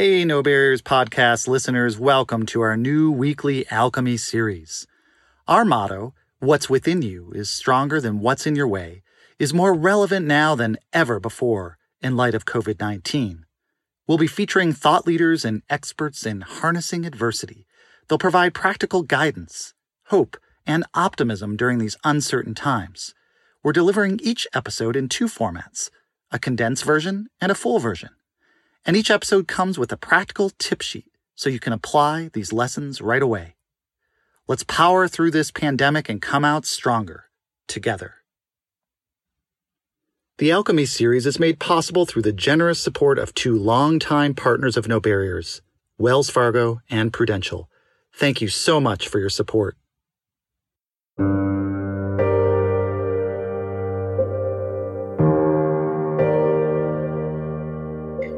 Hey, No Barriers podcast listeners, welcome to our new weekly alchemy series. Our motto, What's Within You is Stronger Than What's in Your Way, is more relevant now than ever before in light of COVID 19. We'll be featuring thought leaders and experts in harnessing adversity. They'll provide practical guidance, hope, and optimism during these uncertain times. We're delivering each episode in two formats a condensed version and a full version. And each episode comes with a practical tip sheet so you can apply these lessons right away. Let's power through this pandemic and come out stronger together. The Alchemy series is made possible through the generous support of two longtime partners of No Barriers, Wells Fargo and Prudential. Thank you so much for your support.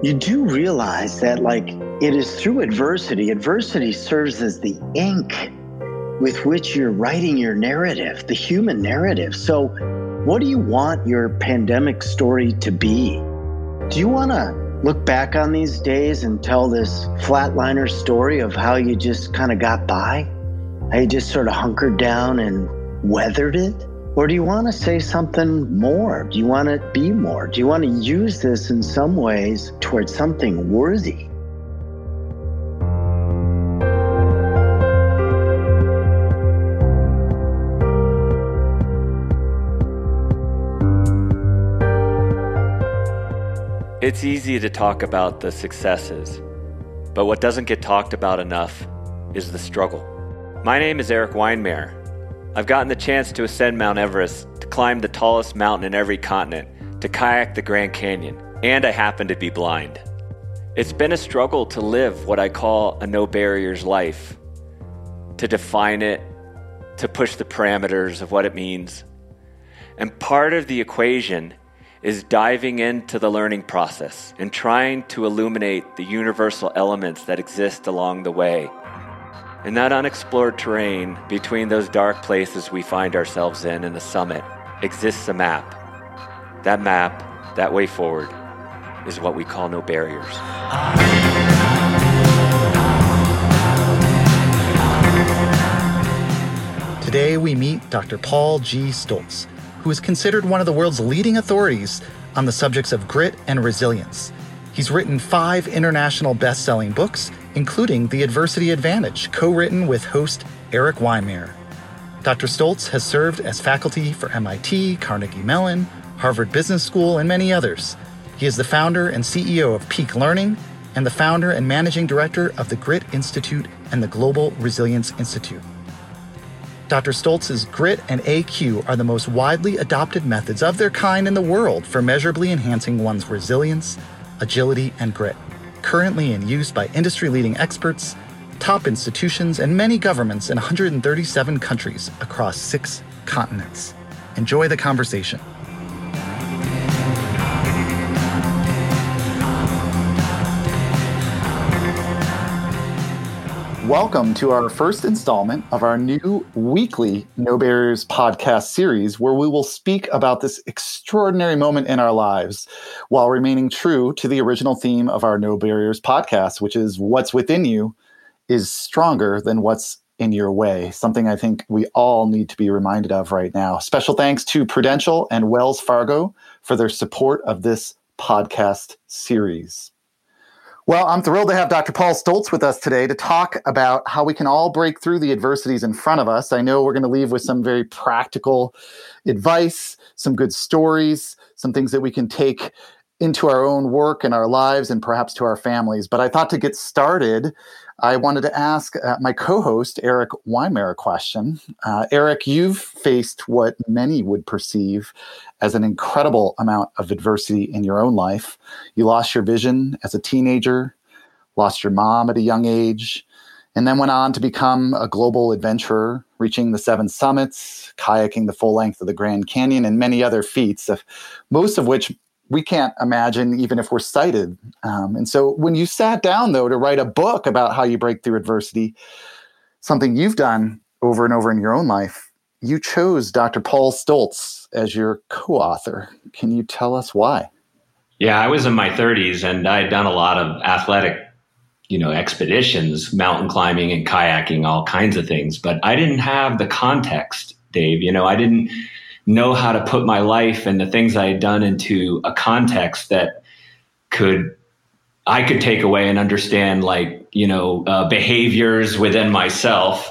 You do realize that like it is through adversity. Adversity serves as the ink with which you're writing your narrative the human narrative. So what do you want your pandemic story to be? Do you want to look back on these days and tell this flatliner story of how you just kind of got by? How you just sort of hunkered down and weathered it or do you want to say something more? Do you want to be more? Do you want to use this in some ways towards something worthy? It's easy to talk about the successes, but what doesn't get talked about enough is the struggle. My name is Erik Weihenmayer. I've gotten the chance to ascend Mount Everest, to climb the tallest mountain in every continent, to kayak the Grand Canyon, and I happen to be blind. It's been a struggle to live what I call a no barriers life, to define it, to push the parameters of what it means. And part of the equation is diving into the learning process and trying to illuminate the universal elements that exist along the way in that unexplored terrain between those dark places we find ourselves in and the summit exists a map. That map, that way forward, is what we call no barriers. Today we meet Dr. Paul G. Stoltz, who is considered one of the world's leading authorities on the subjects of grit and resilience. He's written five international best selling books including The Adversity Advantage, co written with host Erik Weihenmayer. Dr. Stoltz has served as faculty for MIT, Carnegie Mellon, Harvard Business School, and many others. He is the founder and CEO of Peak Learning and the founder and managing director of the Grit Institute and the Global Resilience Institute. Dr. Stoltz's GRIT and AQ are the most widely adopted methods of their kind in the world for measurably enhancing one's resilience, agility, and grit currently in use by industry leading experts, top institutions, and many governments in 137 countries across six continents. Enjoy the conversation. Welcome to our first installment of our new weekly No Barriers podcast series, where we will speak about this extraordinary moment in our lives while remaining true to the original theme of our No Barriers podcast, which is what's within you is stronger than what's in your way, something I think we all need to be reminded of right now. Special thanks to Prudential and Wells Fargo for their support of this podcast series. Well, I'm thrilled to have Dr. Paul Stoltz with us today to talk about how we can all break through the adversities in front of us. I know we're going to leave with some very practical advice, some good stories, some things that we can take into our own work and our lives and perhaps to our families. But I thought to get started, I wanted to ask uh, my co host, Erik Weihenmayer, a question. Uh, Erik, you've faced what many would perceive as an incredible amount of adversity in your own life. You lost your vision as a teenager, lost your mom at a young age, and then went on to become a global adventurer, reaching the seven summits, kayaking the full length of the Grand Canyon, and many other feats, most of which we can't imagine even if we're sighted. Um, and so when you sat down, though, to write a book about how you break through adversity, something you've done over and over in your own life, you chose Dr. Paul Stoltz as your co author. Can you tell us why? Yeah, I was in my 30s and I had done a lot of athletic you know, expeditions, mountain climbing and kayaking, all kinds of things. But I didn't have the context, Dave. You know, I didn't know how to put my life and the things I had done into a context that could I could take away and understand, like you know, uh, behaviors within myself,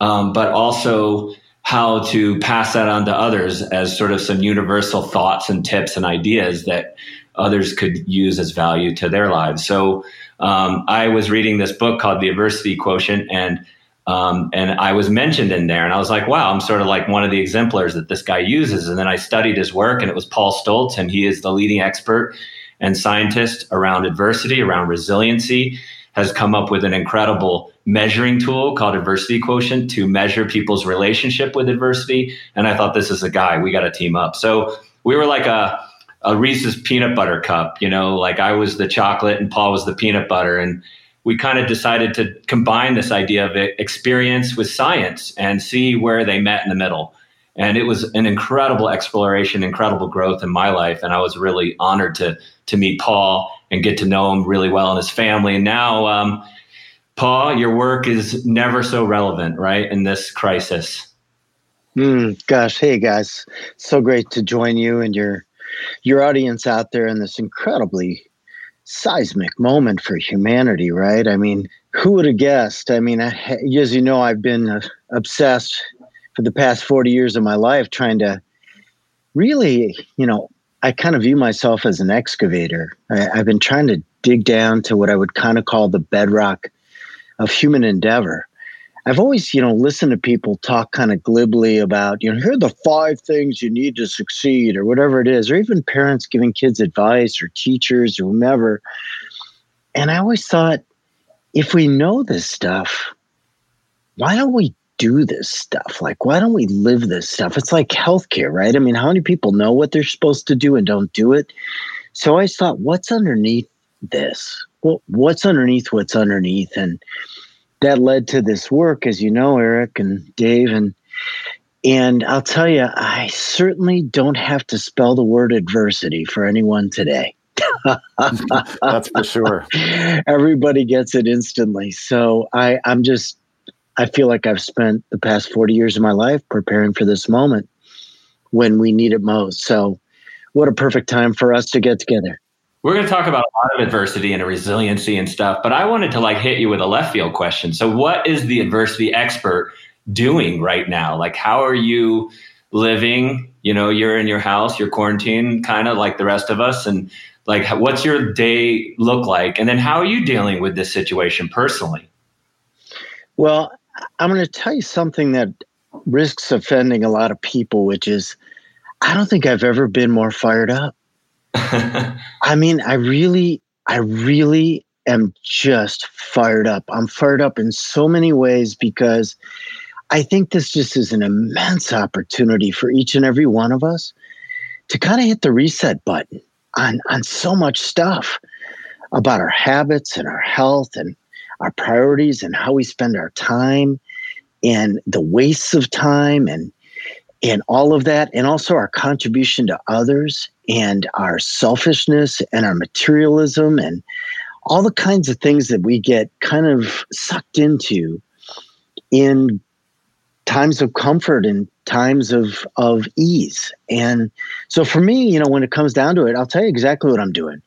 um, but also how to pass that on to others as sort of some universal thoughts and tips and ideas that others could use as value to their lives. So um, I was reading this book called The Adversity Quotient, and um, and I was mentioned in there, and I was like, wow, I'm sort of like one of the exemplars that this guy uses. And then I studied his work, and it was Paul Stoltz, and he is the leading expert and scientist around adversity, around resiliency, has come up with an incredible measuring tool called adversity quotient to measure people's relationship with adversity. And I thought, this is a guy, we got to team up. So we were like a a Reese's peanut butter cup, you know, like I was the chocolate and Paul was the peanut butter. And we kind of decided to combine this idea of experience with science and see where they met in the middle. And it was an incredible exploration, incredible growth in my life. And I was really honored to, to meet Paul and get to know him really well and his family. And now, um, Paul, your work is never so relevant, right, in this crisis. Mm, gosh, hey guys, so great to join you and your your audience out there in this incredibly seismic moment for humanity, right? I mean, who would have guessed? I mean, I, as you know, I've been uh, obsessed for the past 40 years of my life trying to really, you know, I kind of view myself as an excavator. I, I've been trying to dig down to what I would kind of call the bedrock of human endeavor. I've always, you know, listened to people talk kind of glibly about, you know, here are the five things you need to succeed or whatever it is, or even parents giving kids advice or teachers or whomever. And I always thought, if we know this stuff, why don't we do this stuff? Like, why don't we live this stuff? It's like healthcare, right? I mean, how many people know what they're supposed to do and don't do it? So I thought, what's underneath this? Well, what's underneath what's underneath? And that led to this work, as you know, Eric and Dave, and and I'll tell you, I certainly don't have to spell the word adversity for anyone today. That's for sure. Everybody gets it instantly. So I, I'm just, I feel like I've spent the past 40 years of my life preparing for this moment when we need it most. So, what a perfect time for us to get together. We're going to talk about a lot of adversity and a resiliency and stuff, but I wanted to like hit you with a left field question. So, what is the adversity expert doing right now? Like, how are you living? You know, you're in your house, you're quarantined, kind of like the rest of us, and like, what's your day look like? And then, how are you dealing with this situation personally? Well, I'm going to tell you something that risks offending a lot of people, which is I don't think I've ever been more fired up. I mean, I really, I really am just fired up. I'm fired up in so many ways because I think this just is an immense opportunity for each and every one of us to kind of hit the reset button on, on so much stuff about our habits and our health and our priorities and how we spend our time and the wastes of time and and all of that and also our contribution to others and our selfishness and our materialism and all the kinds of things that we get kind of sucked into in times of comfort and times of of ease. And so for me you know when it comes down to it i'll tell you exactly what i'm doing.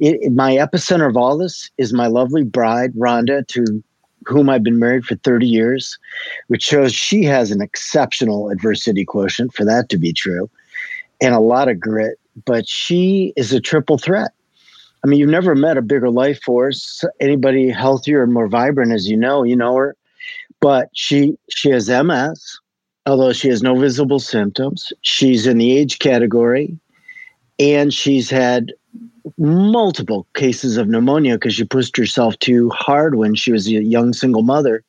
It, my epicenter of all this is my lovely bride rhonda to whom i've been married for 30 years which shows she has an exceptional adversity quotient for that to be true and a lot of grit but she is a triple threat. I mean, you've never met a bigger life force, anybody healthier and more vibrant as you know, you know her. But she she has MS, although she has no visible symptoms. She's in the age category, and she's had multiple cases of pneumonia because she pushed herself too hard when she was a young single mother.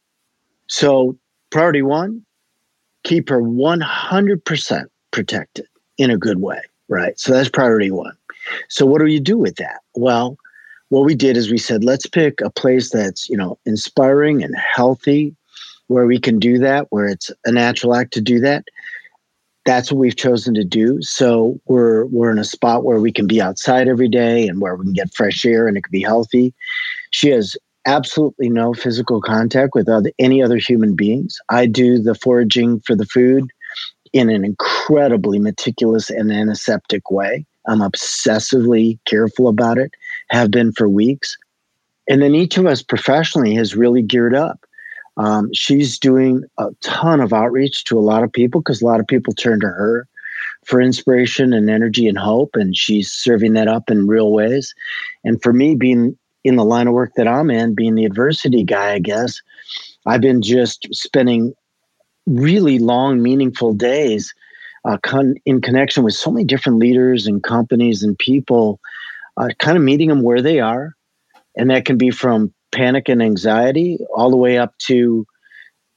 So, priority one, keep her 100% protected in a good way right? So that's priority one. So what do you do with that? Well, what we did is we said, let's pick a place that's, you know, inspiring and healthy, where we can do that, where it's a natural act to do that. That's what we've chosen to do. So we're we're in a spot where we can be outside every day and where we can get fresh air and it can be healthy. She has absolutely no physical contact with other, any other human beings. I do the foraging for the food in an incredibly meticulous and antiseptic way. I'm obsessively careful about it, have been for weeks. And then each of us professionally has really geared up. Um, she's doing a ton of outreach to a lot of people because a lot of people turn to her for inspiration and energy and hope, and she's serving that up in real ways. And for me, being in the line of work that I'm in, being the adversity guy, I guess, I've been just spending really long, meaningful days uh, con- in connection with so many different leaders and companies and people, uh, kind of meeting them where they are. And that can be from panic and anxiety all the way up to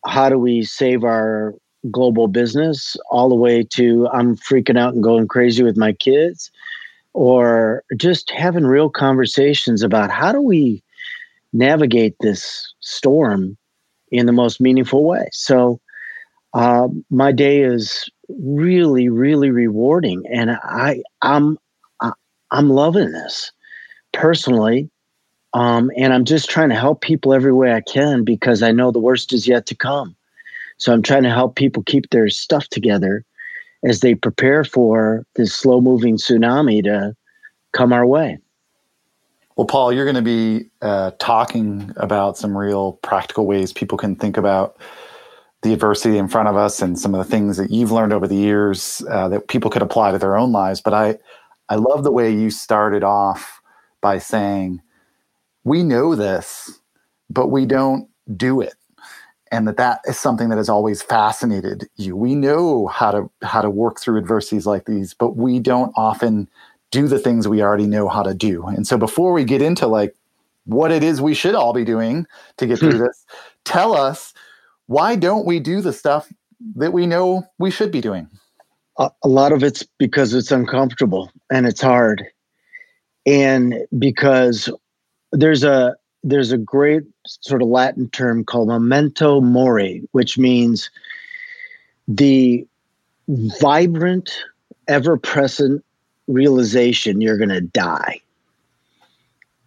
how do we save our global business, all the way to I'm freaking out and going crazy with my kids, or just having real conversations about how do we navigate this storm in the most meaningful way. So, uh, my day is really, really rewarding, and I, I'm, I, am i am loving this personally. Um, and I'm just trying to help people every way I can because I know the worst is yet to come. So I'm trying to help people keep their stuff together as they prepare for this slow moving tsunami to come our way. Well, Paul, you're going to be uh, talking about some real practical ways people can think about the adversity in front of us and some of the things that you've learned over the years uh, that people could apply to their own lives. But I, I love the way you started off by saying, we know this, but we don't do it and that that is something that has always fascinated you we know how to how to work through adversities like these but we don't often do the things we already know how to do and so before we get into like what it is we should all be doing to get through hmm. this tell us why don't we do the stuff that we know we should be doing a, a lot of it's because it's uncomfortable and it's hard and because there's a there's a great sort of Latin term called memento mori, which means the vibrant, ever present realization you're going to die.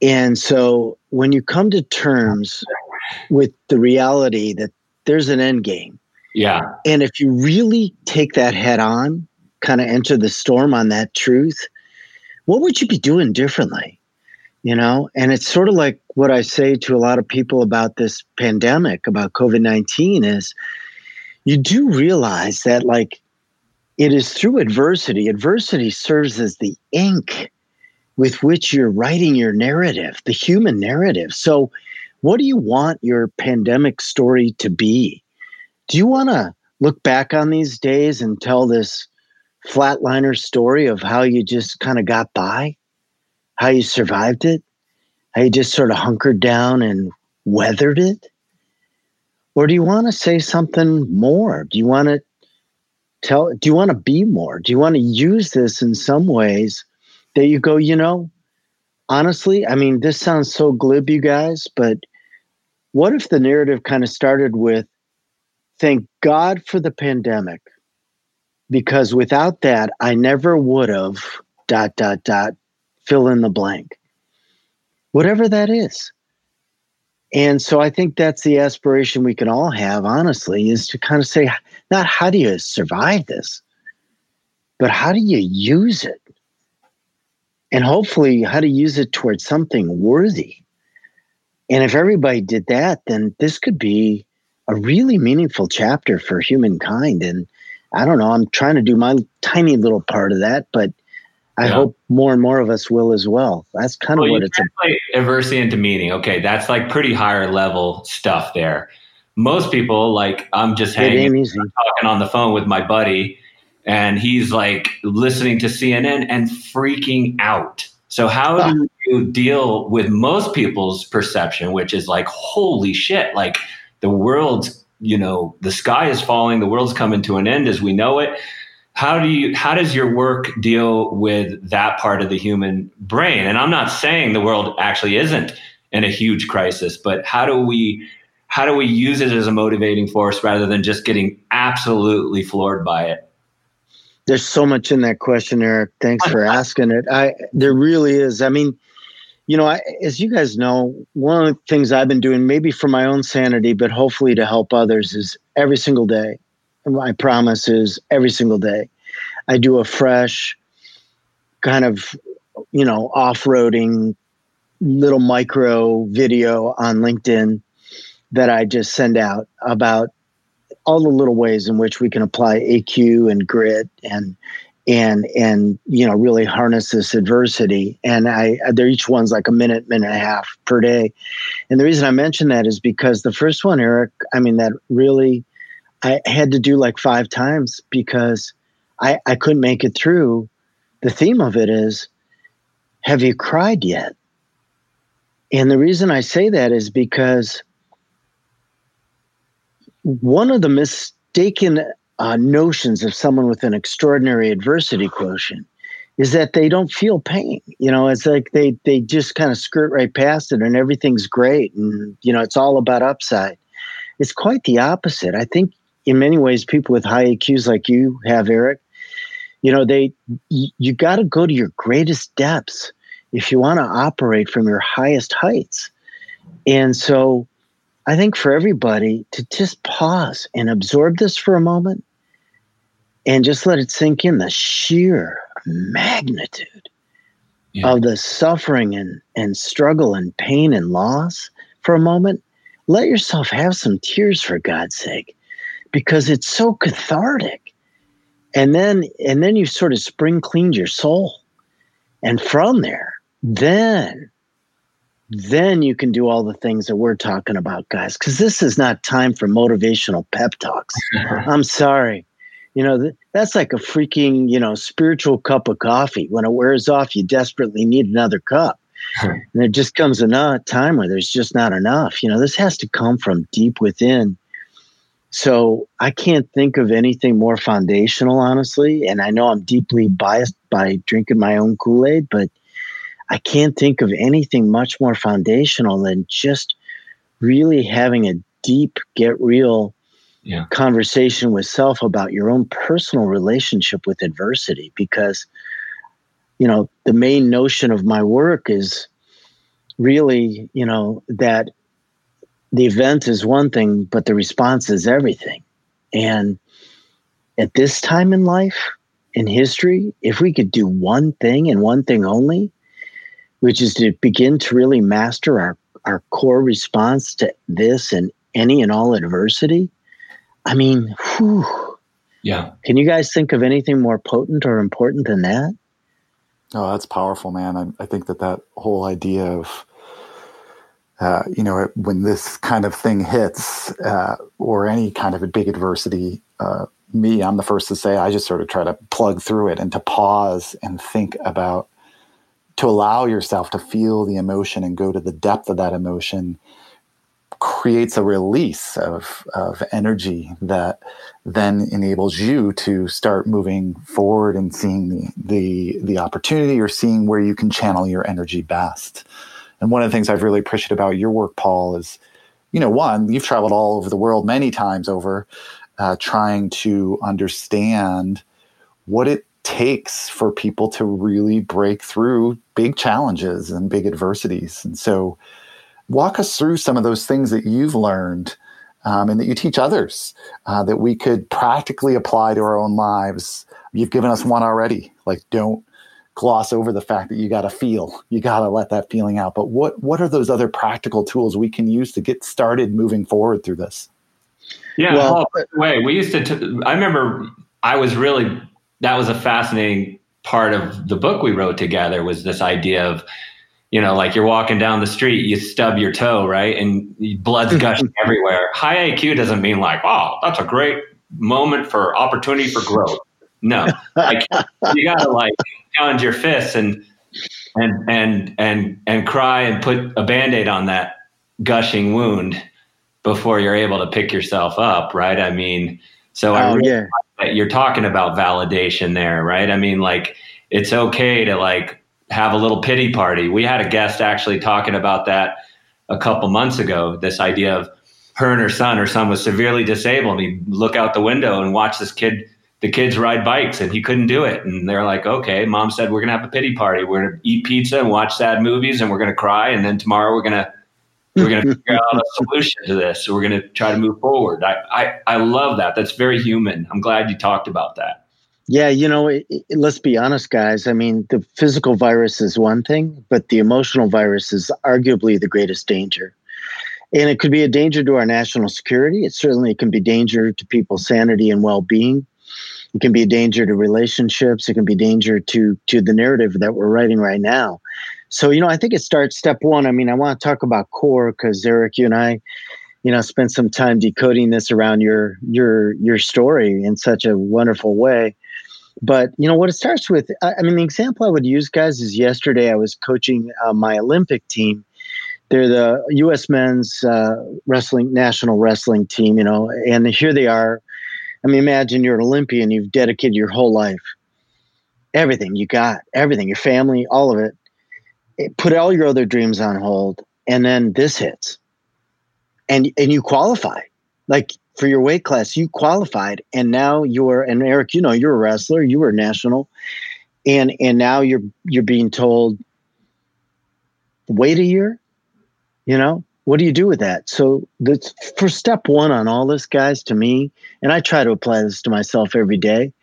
And so when you come to terms with the reality that there's an end game. Yeah. And if you really take that head on, kind of enter the storm on that truth, what would you be doing differently? you know and it's sort of like what i say to a lot of people about this pandemic about covid-19 is you do realize that like it is through adversity adversity serves as the ink with which you're writing your narrative the human narrative so what do you want your pandemic story to be do you want to look back on these days and tell this flatliner story of how you just kind of got by how you survived it? How you just sort of hunkered down and weathered it? Or do you want to say something more? Do you want to tell, do you want to be more? Do you want to use this in some ways that you go, you know, honestly, I mean, this sounds so glib, you guys, but what if the narrative kind of started with, thank God for the pandemic? Because without that, I never would have dot, dot, dot, fill in the blank, whatever that is. And so I think that's the aspiration we can all have, honestly, is to kind of say, not how do you survive this, but how do you use it? And hopefully, how to use it towards something worthy. And if everybody did that, then this could be a really meaningful chapter for humankind. And I don't know, I'm trying to do my tiny little part of that, but I yeah. hope more and more of us will as well. That's kind of well, what it's about. Adversity into meaning. Okay, that's like pretty higher level stuff there. Most people, like I'm just hanging, talking on the phone with my buddy, and he's like listening to CNN and freaking out. So how do you deal with most people's perception, which is like, holy shit, like the world's, you know, the sky is falling, the world's coming to an end as we know it. How do you how does your work deal with that part of the human brain? And i'm not saying the world actually isn't in a huge crisis but how do we how do we use it as a motivating force rather than just getting absolutely floored by it? There's so much in that question eric. Thanks for asking it. I there really is. I mean you know, I, as you guys know, one of the things I've been doing, maybe for my own sanity, but hopefully to help others, is every single day. My promise is every single day, I do a fresh kind of, you know, off roading little micro video on LinkedIn that I just send out about all the little ways in which we can apply AQ and grit and and and you know really harness this adversity. And i they're each one's like a minute minute and a half per day. And the reason i mention that is because the first one eric i mean that really i had to do like five times because i i couldn't make it through. The theme of it is have you cried yet? And the reason i say that is because one of the mistaken uh, notions of someone with an extraordinary adversity quotient is that they don't feel pain. You know, it's like they they just kind of skirt right past it and everything's great and you know, it's all about upside. It's quite the opposite. I think in many ways people with high AQs like you have Eric, you know, they you, you got to go to your greatest depths if you want to operate from your highest heights. And so I think for everybody to just pause and absorb this for a moment and just let it sink in the sheer magnitude yeah. of the suffering and, and struggle and pain and loss for a moment. Let yourself have some tears for God's sake, because it's so cathartic. And then and then you sort of spring cleaned your soul. And from there, then then you can do all the things that we're talking about, guys, because this is not time for motivational pep talks. I'm sorry. You know, that's like a freaking, you know, spiritual cup of coffee. When it wears off, you desperately need another cup. and there just comes a time where there's just not enough. You know, this has to come from deep within. So I can't think of anything more foundational, honestly. And I know I'm deeply biased by drinking my own Kool Aid, but I can't think of anything much more foundational than just really having a deep, get real yeah. conversation with self about your own personal relationship with adversity because you know the main notion of my work is really you know that the event is one thing but the response is everything and at this time in life in history if we could do one thing and one thing only which is to begin to really master our our core response to this and any and all adversity I mean, whew. yeah. Can you guys think of anything more potent or important than that? Oh, that's powerful, man. I, I think that that whole idea of, uh, you know, when this kind of thing hits, uh, or any kind of a big adversity, uh, me, I'm the first to say, I just sort of try to plug through it and to pause and think about, to allow yourself to feel the emotion and go to the depth of that emotion creates a release of, of energy that then enables you to start moving forward and seeing the, the, the opportunity or seeing where you can channel your energy best. And one of the things I've really appreciated about your work, Paul, is, you know, one, you've traveled all over the world many times over, uh, trying to understand what it takes for people to really break through big challenges and big adversities. And so, walk us through some of those things that you've learned um, and that you teach others uh, that we could practically apply to our own lives. You've given us one already. Like, don't gloss over the fact that you got to feel. You got to let that feeling out. But what what are those other practical tools we can use to get started moving forward through this? Yeah. Well, way we used to. T- I remember I was really that was a fascinating part of the book we wrote together was this idea of you know, like you're walking down the street, you stub your toe, right? And blood's mm-hmm. gushing everywhere. High AQ doesn't mean like, oh, that's a great moment for opportunity for growth. No, like you gotta like pound your fists and and and and and cry and put a band-aid on that gushing wound before you're able to pick yourself up, right? I mean, so oh, I really yeah. that you're talking about validation there, right? I mean, like it's okay to like have a little pity party. We had a guest actually talking about that a couple months ago. This idea of her and her son, her son was severely disabled. And he'd look out the window and watch this kid the kids ride bikes and he couldn't do it. And they're like, okay, mom said, we're going to have a pity party. We're going to eat pizza and watch sad movies and we're going to cry. And then tomorrow we're going to, we're going to figure out a solution to this. So we're going to try to move forward. I, I, I love that. That's very human. I'm glad you talked about that. Yeah, you know, it, it, let's be honest, guys. I mean, the physical virus is one thing, but the emotional virus is arguably the greatest danger. And it could be a danger to our national security. It certainly can be danger to people's sanity and well-being. It can be a danger to relationships. It can be danger to to the narrative that we're writing right now. So, you know, I think it starts step one. I mean, I want to talk about core because Eric, you and I, you know, spent some time decoding this around your your your story in such a wonderful way. But you know what it starts with. I mean, the example I would use, guys, is yesterday I was coaching uh, my Olympic team. They're the U.S. men's uh, wrestling national wrestling team, you know, and here they are. I mean, imagine you're an Olympian. You've dedicated your whole life, everything you got, everything, your family, all of it. it put all your other dreams on hold, and then this hits, and and you qualify. Like for your weight class. You qualified, and now you're and Eric, you know, you're a wrestler. You were national, and and now you're you're being told wait a year. You know what do you do with that? So that's for step one on all this, guys. To me, and I try to apply this to myself every day,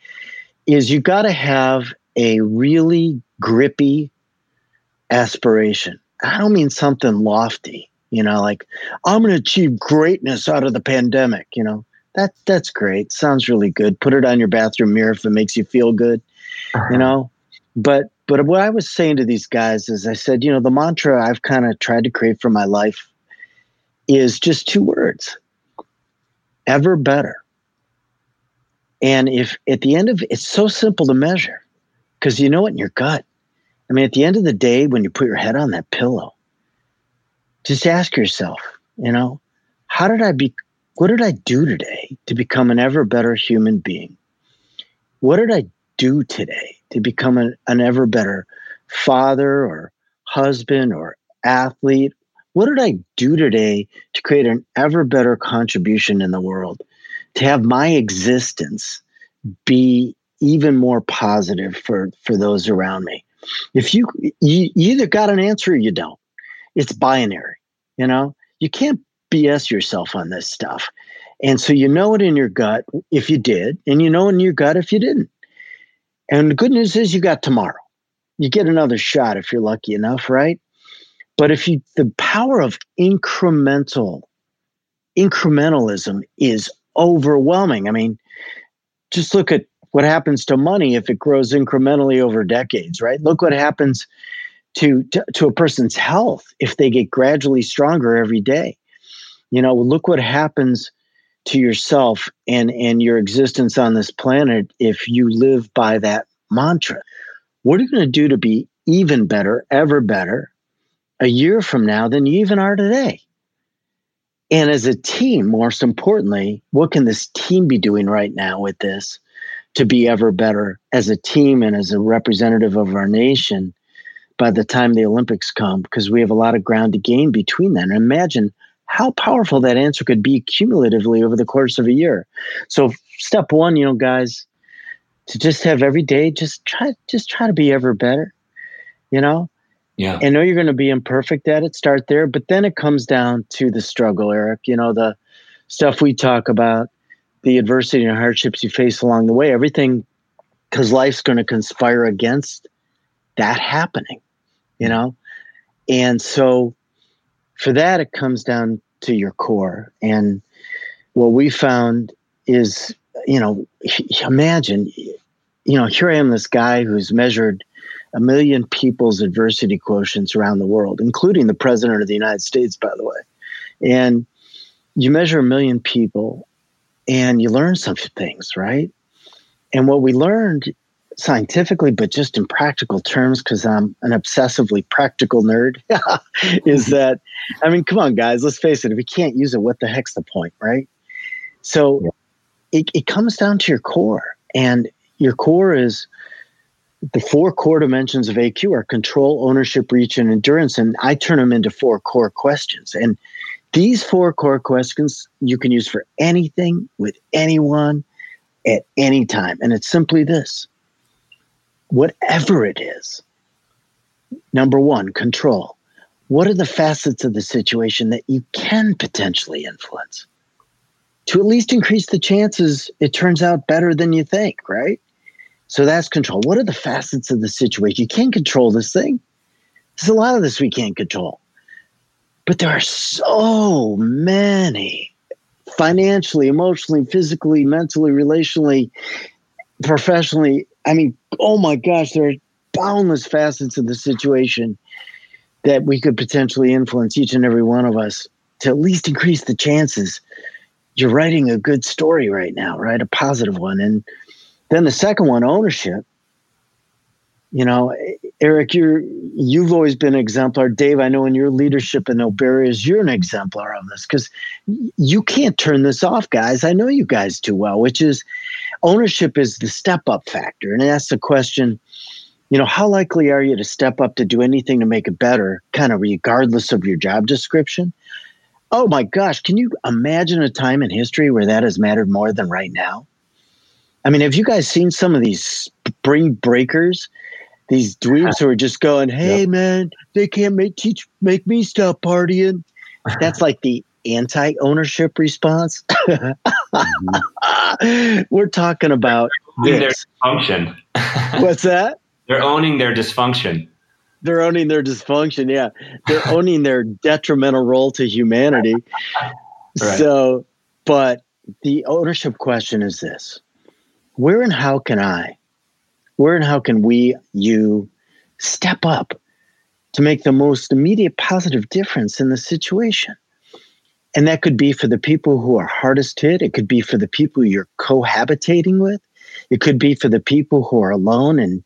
is you got to have a really grippy aspiration. I don't mean something lofty you know like i'm going to achieve greatness out of the pandemic you know? That that's great. Sounds really good. Put it on your bathroom mirror if it makes you feel good uh-huh. you know? But but what i was saying to these guys is i said you know the mantra i've kind of tried to create for my life is just two words ever better. And if at the end of it's so simple to measure because you know it in your gut. I mean at the end of the day when you put your head on that pillow just ask yourself, you know, how did I be, what did I do today to become an ever better human being? What did I do today to become an, an ever better father or husband or athlete? What did I do today to create an ever better contribution in the world? To have my existence be even more positive for, for those around me. If you, you either got an answer or you don't it's binary. You know, you can't BS yourself on this stuff. And so you know it in your gut if you did, and you know in your gut if you didn't. And the good news is you got tomorrow. You get another shot if you're lucky enough, right? But if you, the power of incremental, incrementalism is overwhelming. I mean, just look at what happens to money if it grows incrementally over decades, right? Look what happens to, to, to a person's health if they get gradually stronger every day. You know, look what happens to yourself and and your existence on this planet if you live by that mantra. What are you going to do to be even better, ever better, a year from now than you even are today? And as a team, most importantly, what can this team be doing right now with this to be ever better as a team and as a representative of our nation by the time the Olympics come because we have a lot of ground to gain between then. And imagine how powerful that answer could be cumulatively over the course of a year. So step one, you know, guys, to just have every day, just try, just try to be ever better, you know? Yeah. I know you're going to be imperfect at it, start there, but then it comes down to the struggle, Eric, you know, the stuff we talk about, the adversity and hardships you face along the way, everything, because life's going to conspire against that happening you know? And so for that, it comes down to your core. And what we found is, you know, imagine, you know, here I am, this guy who's measured a million people's adversity quotients around the world, including the president of the United States, by the way. And you measure a million people and you learn some things, right? And what we learned scientifically, but just in practical terms, because I'm an obsessively practical nerd, is mm-hmm. that, I mean, come on, guys, let's face it, if we can't use it, what the heck's the point, right? So yeah. it, it comes down to your core. And your core is the four core dimensions of AQ are control, ownership, reach, and endurance. And I turn them into four core questions. And these four core questions you can use for anything with anyone at any time. And it's simply this whatever it is, number one, control. What are the facets of the situation that you can potentially influence? To at least increase the chances it turns out better than you think, right? So that's control. What are the facets of the situation? You can't control this thing. There's a lot of this we can't control. But there are so many financially, emotionally, physically, mentally, relationally, professionally. I mean, oh my gosh, there are boundless facets of the situation that we could potentially influence each and every one of us to at least increase the chances. You're writing a good story right now, right? A positive one. And then the second one, ownership. You know, Eric, you're you've always been an exemplar. Dave, I know in your leadership in No Barriers, you're an exemplar of this because you can't turn this off, guys. I know you guys too well, which is ownership is the step up factor. And that's the question, you know, how likely are you to step up to do anything to make it better, kind of regardless of your job description? Oh my gosh, can you imagine a time in history where that has mattered more than right now? I mean, have you guys seen some of these spring breakers? These dweebs who are just going, "Hey, man, they can't make teach make me stop partying." That's like the anti-ownership response. mm-hmm. We're talking about their dysfunction. What's that? They're owning their dysfunction. They're owning their dysfunction. Yeah, they're owning their detrimental role to humanity. Right. So, but the ownership question is this: Where and how can I where and how can we, you, step up to make the most immediate positive difference in the situation? And that could be for the people who are hardest hit. It could be for the people you're cohabitating with. It could be for the people who are alone and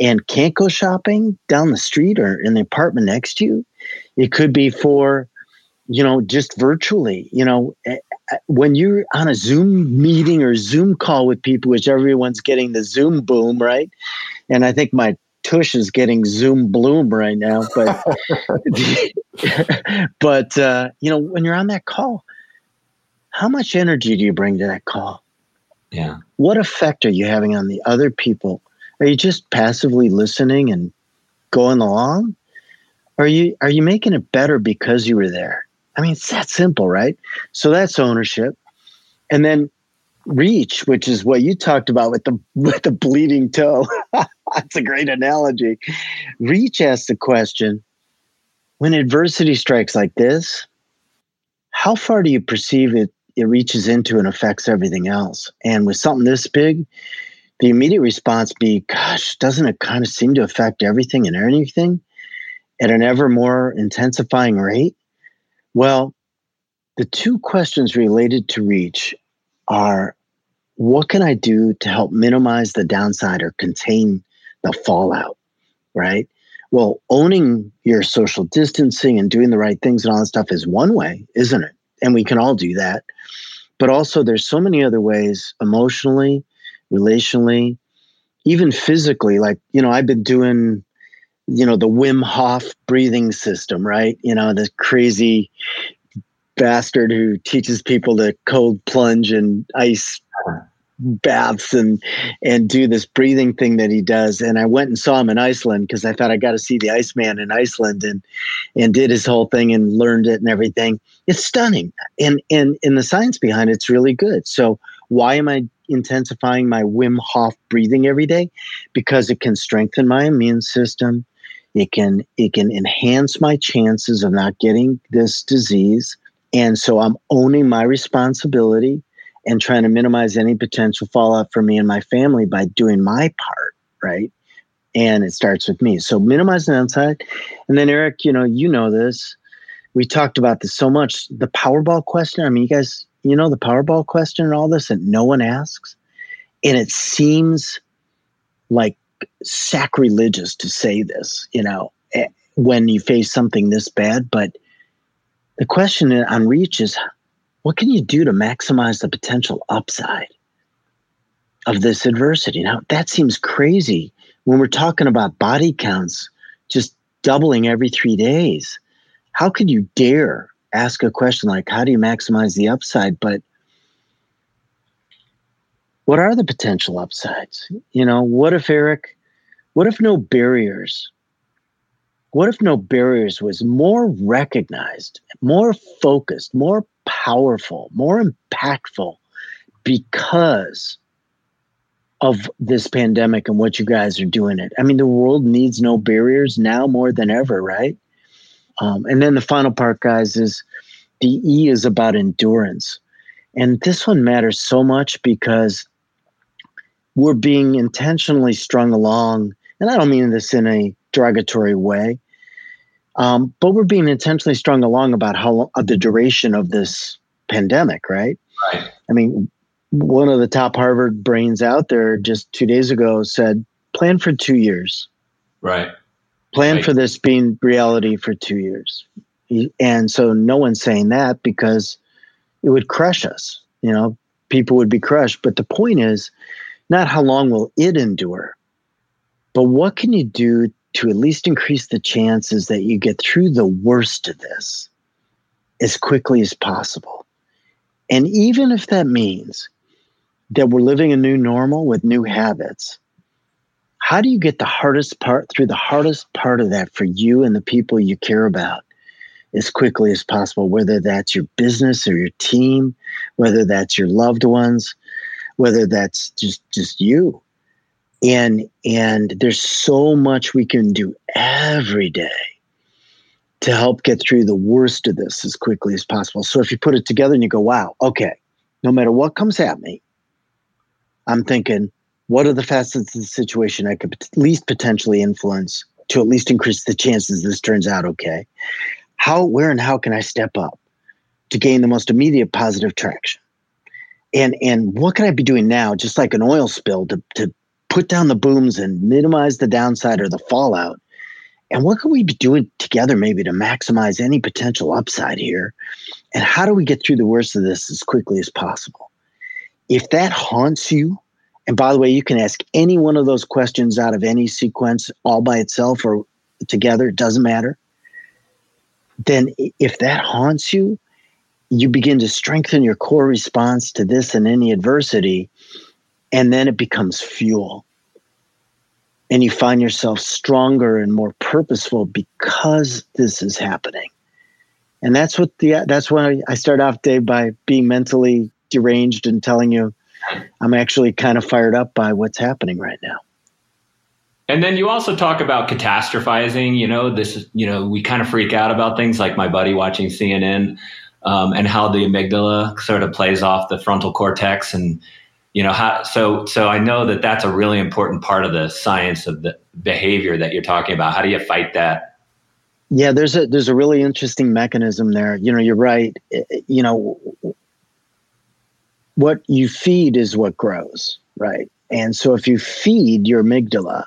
and can't go shopping down the street or in the apartment next to you. It could be for, you know, just virtually. You know, when you're on a Zoom meeting or Zoom call with people, which everyone's getting the Zoom boom, right? And I think my tush is getting Zoom bloom right now. But, but uh, you know, when you're on that call, how much energy do you bring to that call? Yeah. What effect are you having on the other people? Are you just passively listening and going along? Are you are you making it better because you were there? I mean, it's that simple, right? So that's ownership. And then reach, which is what you talked about with the with the bleeding toe. that's a great analogy. Reach asks the question, when adversity strikes like this, how far do you perceive it it reaches into and affects everything else? And with something this big, the immediate response be, gosh, doesn't it kind of seem to affect everything and anything at an ever more intensifying rate? Well, the two questions related to reach are what can I do to help minimize the downside or contain the fallout, right? Well, owning your social distancing and doing the right things and all that stuff is one way, isn't it? And we can all do that. But also, there's so many other ways emotionally, relationally, even physically. Like, you know, I've been doing you know the Wim Hof breathing system, right? You know the crazy bastard who teaches people to cold plunge and ice baths and and do this breathing thing that he does. And i went and saw him in iceland because i thought i got to see the iceman in iceland and and did his whole thing and learned it and everything. It's stunning. And and and the science behind it's really good. So why am i intensifying my wim hof breathing every day? Because it can strengthen my immune system. It can it can enhance my chances of not getting this disease. And so I'm owning my responsibility and trying to minimize any potential fallout for me and my family by doing my part, right? And it starts with me. So minimize the downside. And then Eric, you know, you know this. We talked about this so much. The Powerball question. I mean, you guys, you know the Powerball question and all this that no one asks. And it seems like sacrilegious to say this, you know, eh, when you face something this bad. But the question on reach is what can you do to maximize the potential upside of this adversity? Now, that seems crazy when we're talking about body counts just doubling every three days. How could you dare ask a question like, how do you maximize the upside? But what are the potential upsides? You know, what if Eric, what if no barriers? What if no barriers was more recognized, more focused, more powerful, more impactful because of this pandemic and what you guys are doing it. I mean, the world needs no barriers now more than ever, right? Um, and then the final part, guys, is the E is about endurance. And this one matters so much because we're being intentionally strung along. And I don't mean this in a derogatory way, um, but we're being intentionally strung along about how uh, the duration of this pandemic, right? Right. I mean, one of the top Harvard brains out there just two days ago said, plan for two years. Right. Plan right. for this being reality for two years. And so no one's saying that because it would crush us. You know, people would be crushed. But the point is not how long will it endure, but what can you do to at least increase the chances that you get through the worst of this as quickly as possible? And even if that means that we're living a new normal with new habits. How do you get the hardest part through the hardest part of that for you and the people you care about as quickly as possible, whether that's your business or your team, whether that's your loved ones, whether that's just just you. And and there's so much we can do every day to help get through the worst of this as quickly as possible. So if you put it together and you go, wow, okay, no matter what comes at me, I'm thinking, what are the facets of the situation I could at least potentially influence to at least increase the chances this turns out okay? How, where, and how can I step up to gain the most immediate positive traction? And and what can I be doing now, just like an oil spill, to to put down the booms and minimize the downside or the fallout? And what can we be doing together, maybe to maximize any potential upside here? And how do we get through the worst of this as quickly as possible? if that haunts you, and by the way, you can ask any one of those questions out of any sequence all by itself or together, it doesn't matter. Then, if that haunts you, you begin to strengthen your core response to this and any adversity, and then it becomes fuel. And you find yourself stronger and more purposeful because this is happening. And that's what the that's why I start off day by being mentally deranged and telling you I'm actually kind of fired up by what's happening right now. And then you also talk about catastrophizing. You know, this is, you know, we kind of freak out about things like my buddy watching CNN um, and how the amygdala sort of plays off the frontal cortex. And, you know, how, so, so I know that that's a really important part of the science of the behavior that you're talking about. How do you fight that? Yeah, there's a, there's a really interesting mechanism there. You know, you're right. You know, what you feed is what grows, right? And so if you feed your amygdala,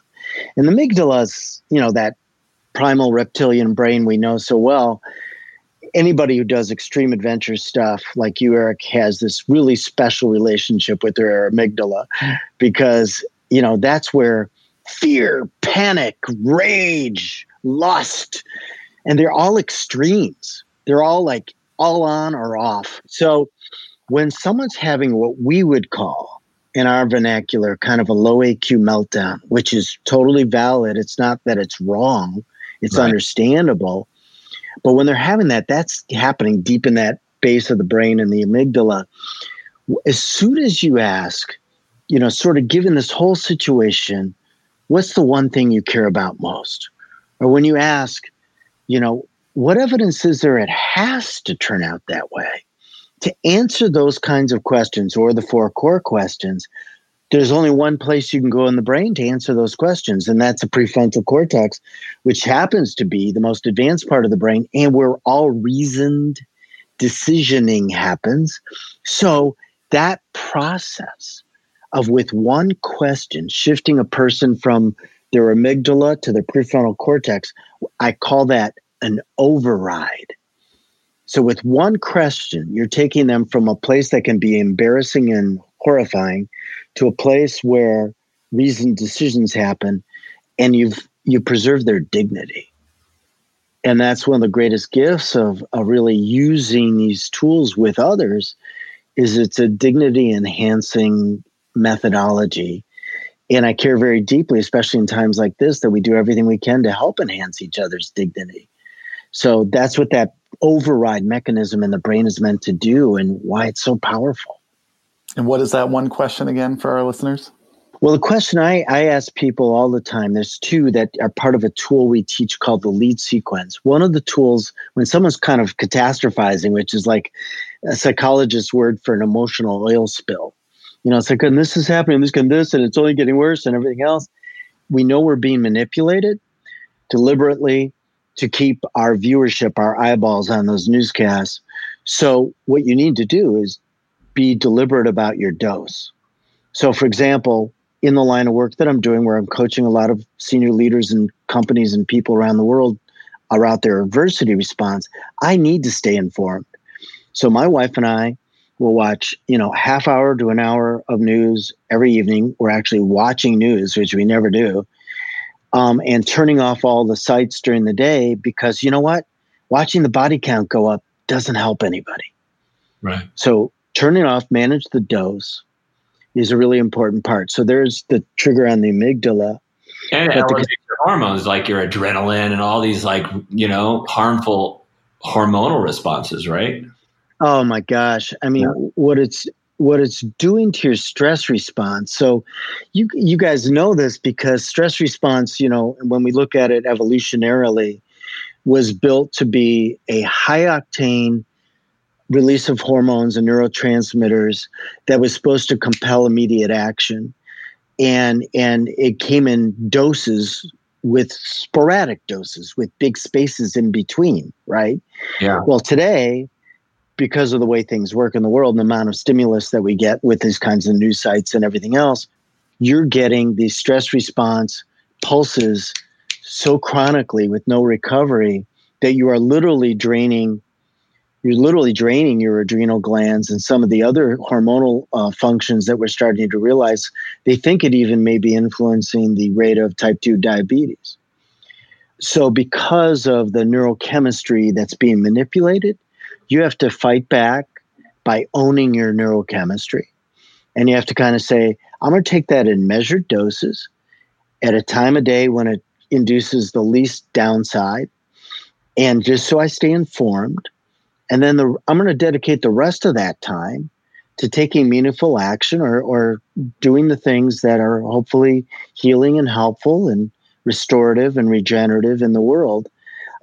and the amygdala is, you know, that primal reptilian brain we know so well. Anybody who does extreme adventure stuff, like you, Erik, has this really special relationship with their amygdala because, you know, that's where fear, panic, rage, lust, and they're all extremes. They're all like all on or off. So when someone's having what we would call in our vernacular kind of a low AQ meltdown, which is totally valid, it's not that it's wrong, it's right. understandable. But when they're having that, that's happening deep in that base of the brain and the amygdala. As soon as you ask, you know, sort of given this whole situation, what's the one thing you care about most? Or when you ask, you know, what evidence is there it has to turn out that way? to answer those kinds of questions or the four core questions, there's only one place you can go in the brain to answer those questions, and that's the prefrontal cortex, which happens to be the most advanced part of the brain and where all reasoned decisioning happens. So that process of with one question shifting a person from their amygdala to their prefrontal cortex, I call that an override. So, with one question, you're taking them from a place that can be embarrassing and horrifying to a place where reasoned decisions happen and you've you preserve their dignity. And that's one of the greatest gifts of, of really using these tools with others is it's a dignity enhancing methodology. And I care very deeply, especially in times like this, that we do everything we can to help enhance each other's dignity. So that's what that override mechanism in the brain is meant to do and why it's so powerful. And what is that one question again for our listeners? Well, the question I, I ask people all the time there's two that are part of a tool we teach called the lead sequence. One of the tools, when someone's kind of catastrophizing, which is like a psychologist's word for an emotional oil spill, you know, it's like, and this is happening, this and this, and it's only getting worse and everything else. We know we're being manipulated deliberately to keep our viewership, our eyeballs on those newscasts. So, what you need to do is be deliberate about your dose. So, for example, in the line of work that I'm doing, where I'm coaching a lot of senior leaders and companies and people around the world about their adversity response, I need to stay informed. So, my wife and I We'll watch, you know, half hour to an hour of news every evening. We're actually watching news, which we never do, um, and turning off all the sites during the day because you know what? Watching the body count go up doesn't help anybody. Right. So turning off, manage the dose is a really important part. So there's the trigger on the amygdala. And it elevates your hormones like your adrenaline and all these like, you know, harmful hormonal responses, right? Oh my gosh. I mean, yeah. what it's what it's doing to your stress response. So you you guys know this because stress response, you know, when we look at it evolutionarily, was built to be a high octane release of hormones and neurotransmitters that was supposed to compel immediate action. And and it came in doses with sporadic doses with big spaces in between, right? Yeah. Well, today because of the way things work in the world and the amount of stimulus that we get with these kinds of news sites and everything else, you're getting these stress response pulses so chronically with no recovery that you are literally draining you're literally draining your adrenal glands and some of the other hormonal uh, functions that we're starting to realize they think it even may be influencing the rate of type 2 diabetes so because of the neurochemistry that's being manipulated you have to fight back by owning your neurochemistry. And you have to kind of say, I'm going to take that in measured doses at a time of day when it induces the least downside. And just so I stay informed. And then the, I'm going to dedicate the rest of that time to taking meaningful action or, or doing the things that are hopefully healing and helpful and restorative and regenerative in the world.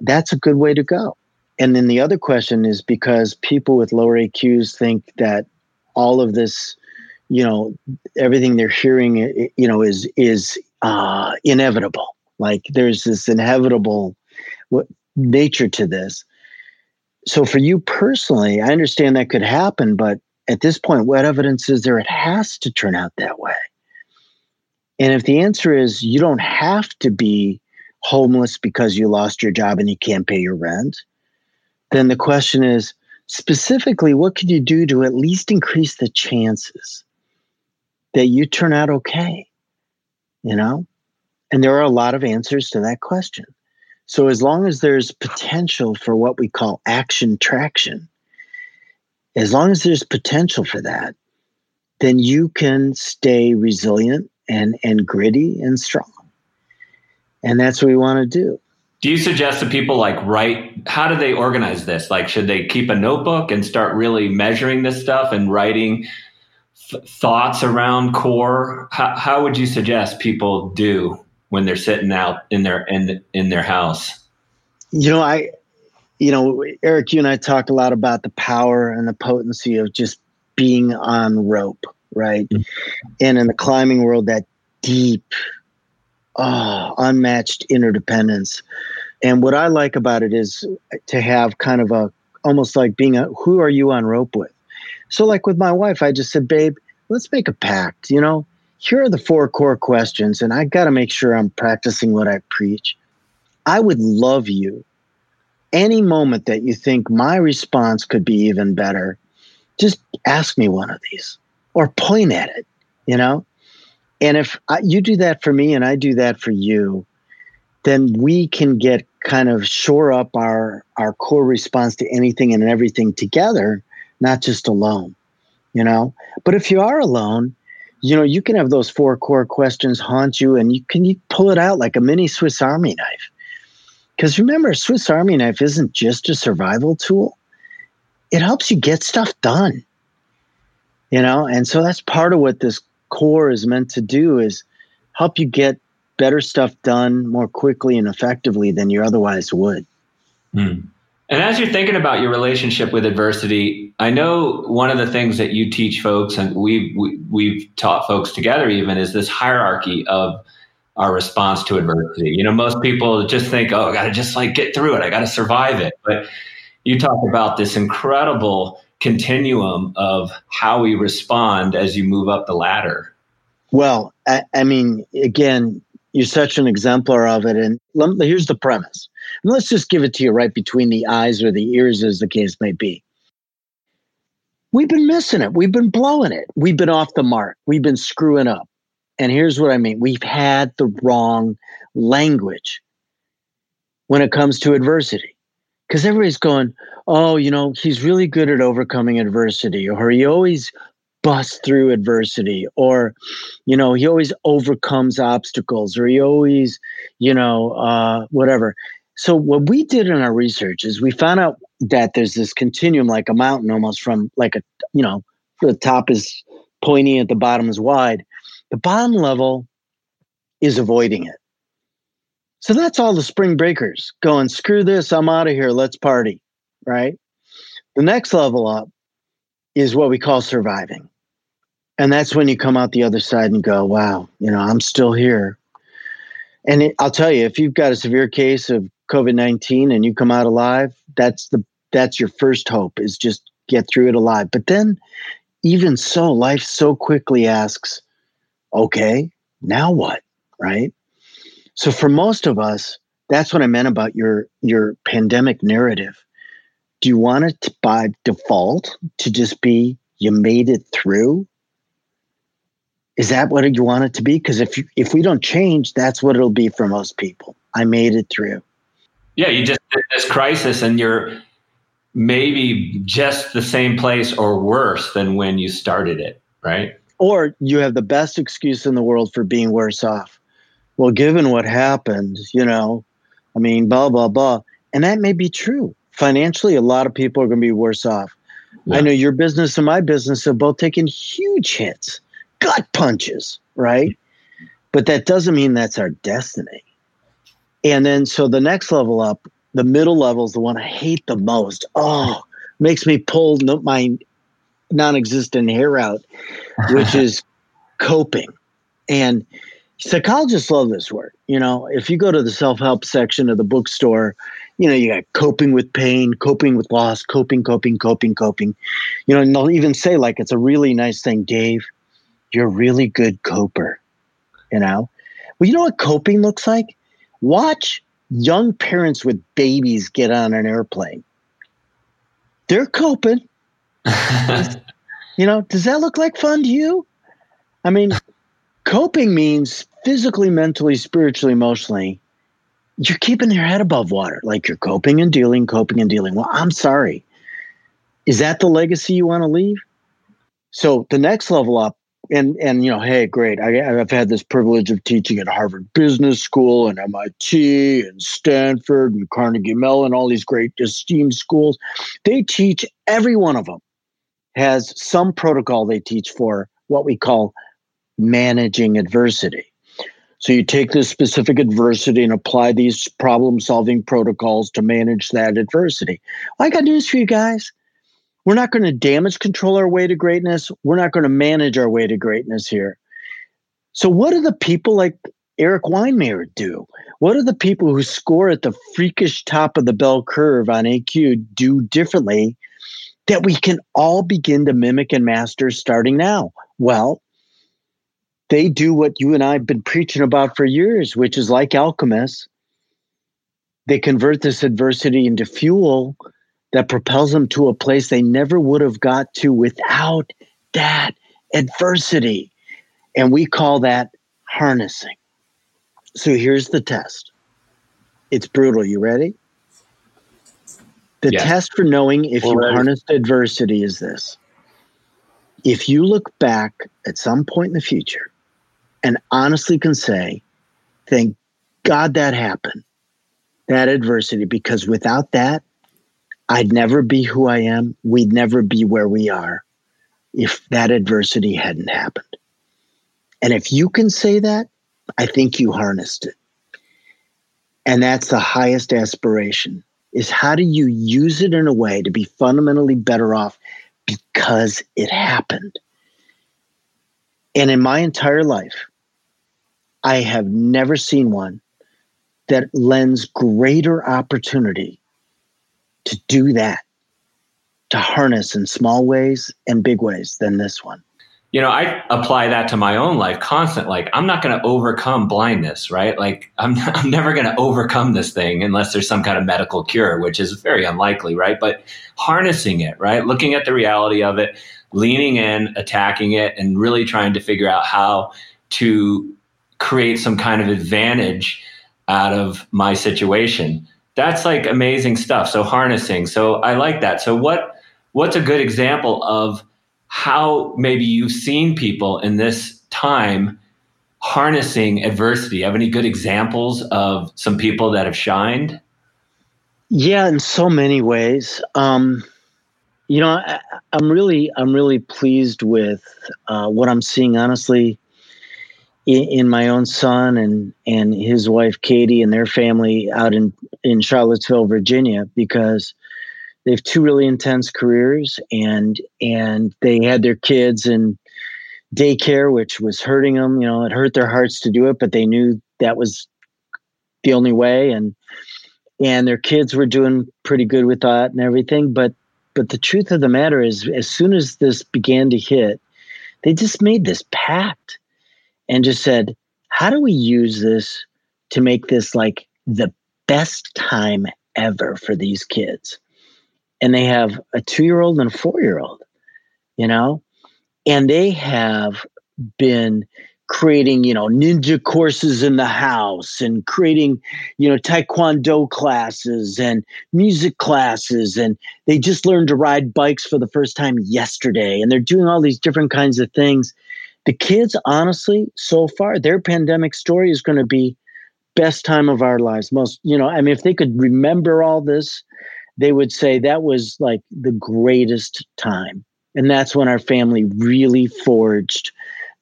That's a good way to go. And then the other question is because people with lower AQs think that all of this, you know, everything they're hearing, you know, is is uh, inevitable. Like there's this inevitable nature to this. So for you personally, I understand that could happen, but at this point, what evidence is there it has to turn out that way? And if the answer is you don't have to be homeless because you lost your job and you can't pay your rent, then the question is specifically, what could you do to at least increase the chances that you turn out okay? You know? And there are a lot of answers to that question. So, as long as there's potential for what we call action traction, as long as there's potential for that, then you can stay resilient and, and gritty and strong. And that's what we want to do. Do you suggest to people like write? How do they organize this? Like, should they keep a notebook and start really measuring this stuff and writing th- thoughts around core? How would you suggest people do when they're sitting out in their in in their house? You know, I, you know, Erik, you and I talk a lot about the power and the potency of just being on rope, right? Mm-hmm. And in the climbing world, that deep oh, unmatched interdependence. And what I like about it is to have kind of a almost like being a who are you on rope with? So, like with my wife, I just said, babe, let's make a pact. You know, here are the four core questions, and I got to make sure I'm practicing what I preach. I would love you any moment that you think my response could be even better. Just ask me one of these or point at it, you know? And if I, you do that for me and I do that for you, then we can get kind of shore up our our core response to anything and everything together, not just alone. You know, but if you are alone, you know, you can have those four core questions haunt you and you can you pull it out like a mini Swiss Army knife. Because remember, a Swiss Army knife isn't just a survival tool, it helps you get stuff done. You know, and so that's part of what this core is meant to do is help you get better stuff done more quickly and effectively than you otherwise would. Hmm. And as you're thinking about your relationship with adversity, I know one of the things that you teach folks, and we've we, have we have taught folks together, even is this hierarchy of our response to adversity. You know, most people just think, "Oh, I got to just like get through it. I got to survive it." But you talk about this incredible continuum of how we respond as you move up the ladder. Well, I, I mean, again, you're such an exemplar of it. And here's the premise. And let's just give it to you right between the eyes or the ears, as the case may be. We've been missing it. We've been blowing it. We've been off the mark. We've been screwing up. And here's what I mean we've had the wrong language when it comes to adversity. Because everybody's going, oh, you know, he's really good at overcoming adversity, or he always busts through adversity, or, you know, he always overcomes obstacles, or he always, you know, uh, whatever. So what we did in our research is we found out that there's this continuum, like a mountain, almost from like a, you know, the top is pointy at the bottom is wide. The bottom level is avoiding it. So that's all the spring breakers going, screw this, I'm out of here, let's party, right? The next level up is what we call surviving. And that's when you come out the other side and go, wow, you know, I'm still here. And it, I'll tell you, if you've got a severe case of COVID 19 and you come out alive, that's the that's your first hope is just get through it alive. But then even so, life so quickly asks, okay, now what? Right? So for most of us, that's what I meant about your your pandemic narrative. Do you want it to, by default to just be you made it through? Is that what you want it to be? Because if you, if we don't change, that's what it'll be for most people. I made it through. Yeah, you just did this crisis and you're maybe just the same place or worse than when you started it, right? Or you have the best excuse in the world for being worse off. Well, given what happened, you know, I mean, blah, blah, blah. And that may be true. Financially, a lot of people are going to be worse off. Yeah. I know your business and my business have both taken huge hits, gut punches, right? But that doesn't mean that's our destiny. And then so the next level up, the middle level is the one I hate the most. Oh, makes me pull my non-existent hair out, which is coping. And psychologists love this word. You know, if you go to the self-help section of the bookstore, you know, you got coping with pain, coping with loss, coping, coping, coping, coping. You know, and they'll even say like it's a really nice thing, Dave. You're a really good coper. You know, well, you know what coping looks like? Watch young parents with babies get on an airplane. They're coping. you know, does that look like fun to you? I mean, coping means physically, mentally, spiritually, emotionally, you're keeping your head above water. Like you're coping and dealing, coping and dealing. Well, I'm sorry. Is that the legacy you want to leave? So the next level up and and you know, hey, great. I, have had this privilege of teaching at Harvard Business School and MIT and Stanford and Carnegie Mellon, all these great esteemed schools. They teach every one of them has some protocol they teach for what we call managing adversity. So you take this specific adversity and apply these problem-solving protocols to manage that adversity. Well, I got news for you guys we're not going to damage control our way to greatness. We're not going to manage our way to greatness here. So, what do the people like Erik Weihenmayer do? What do the people who score at the freakish top of the bell curve on AQ do differently that we can all begin to mimic and master starting now? Well, they do what you and I have been preaching about for years, which is like alchemists. They convert this adversity into fuel that propels them to a place they never would have got to without that adversity. And we call that harnessing. So here's the test. It's brutal. You ready? The yeah. test for knowing if you harnessed adversity is this. if you look back at some point in the future and honestly can say, thank God that happened, that adversity, because without that, I'd never be who I am. We'd never be where we are if that adversity hadn't happened. And if you can say that, I think you harnessed it. And that's the highest aspiration is how do you use it in a way to be fundamentally better off because it happened. And in my entire life, I have never seen one that lends greater opportunity to do that, to harness in small ways and big ways than this one you know, I apply that to my own life constant. Like, I'm not going to overcome blindness, right? Like, I'm, I'm never going to overcome this thing unless there's some kind of medical cure, which is very unlikely, right? But harnessing it, right? Looking at the reality of it, leaning in, attacking it, and really trying to figure out how to create some kind of advantage out of my situation. That's like amazing stuff. So harnessing. So I like that. So what what's a good example of how maybe you've seen people in this time harnessing adversity. Have any good examples of some people that have shined? Yeah, in so many ways. Um, you know, I, am really, I'm really pleased with uh, what I'm seeing. Honestly, in, in, my own son and and his wife Katie and their family out in in Charlottesville, Virginia, because they have two really intense careers and and they had their kids in daycare which was hurting them you know it hurt their hearts to do it but they knew that was the only way. And and their kids were doing pretty good with that and everything. But but the truth of the matter is as soon as this began to hit they just made this pact and just said how do we use this to make this like the best time ever for these kids and they have a two year old and a four year old, you know, and they have been creating, you know, ninja courses in the house and creating, you know, taekwondo classes and music classes. And they just learned to ride bikes for the first time yesterday. And they're doing all these different kinds of things. The kids, honestly, so far, their pandemic story is going to be best time of our lives. Most, you know, I mean, if they could remember all this they would say that was like the greatest time. And that's when our family really forged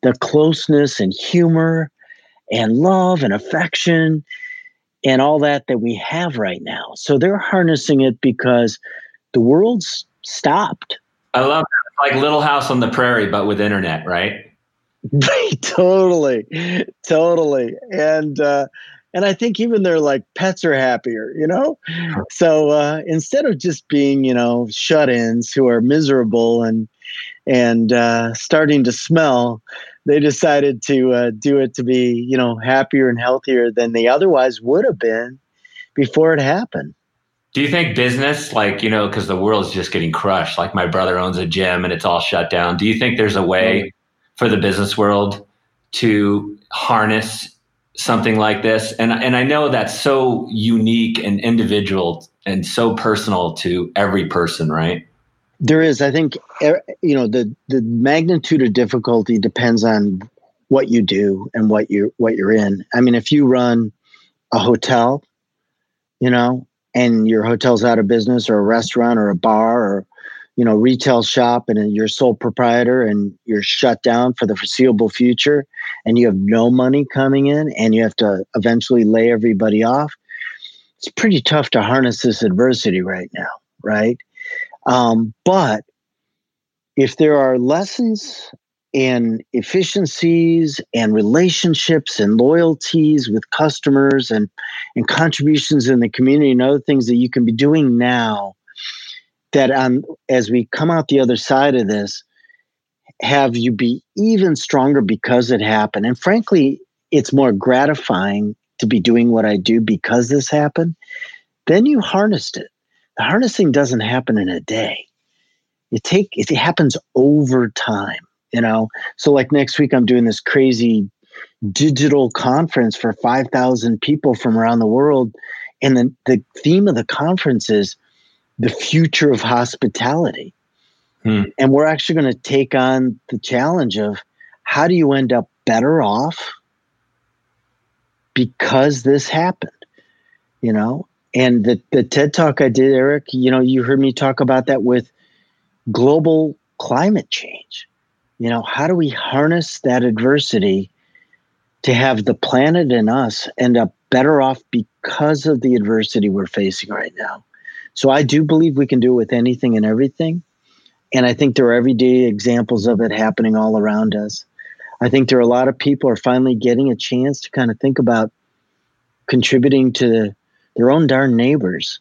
the closeness and humor and love and affection and all that that we have right now. So they're harnessing it because the world's stopped. I love that. Like Little House on the Prairie, but with internet, right? totally, totally. And uh, and I think even their like pets are happier, you know. So uh, instead of just being, you know, shut-ins who are miserable and and uh, starting to smell, they decided to uh, do it to be, you know, happier and healthier than they otherwise would have been before it happened. Do you think business, like, you know, because the world's just getting crushed, like my brother owns a gym and it's all shut down. Do you think there's a way for the business world to harness something like this. And and I know that's so unique and individual and so personal to every person right? There is. I think you know the the magnitude of difficulty depends on what you do and what you what you're in. I mean if you run a hotel you know and your hotel's out of business or a restaurant or a bar or you know retail shop and you're sole proprietor and you're shut down for the foreseeable future and you have no money coming in and you have to eventually lay everybody off it's pretty tough to harness this adversity right now right? Um, but if there are lessons and efficiencies and relationships and loyalties with customers and and contributions in the community and other things that you can be doing now that um, as we come out the other side of this, have you be even stronger because it happened. And frankly, it's more gratifying to be doing what I do because this happened. Then you harnessed it. The harnessing doesn't happen in a day. It take it happens over time, you know. So like next week I'm doing this crazy digital conference for 5,000 people from around the world and the, the theme of the conference is the future of hospitality. Hmm. And we're actually going to take on the challenge of how do you end up better off because this happened, you know? And the, the TED talk I did, Erik, you know, you heard me talk about that with global climate change. You know, how do we harness that adversity to have the planet and us end up better off because of the adversity we're facing right now? So I do believe we can do it with anything and everything. And I think there are everyday examples of it happening all around us. I think there are a lot of people are finally getting a chance to kind of think about contributing to their own darn neighbors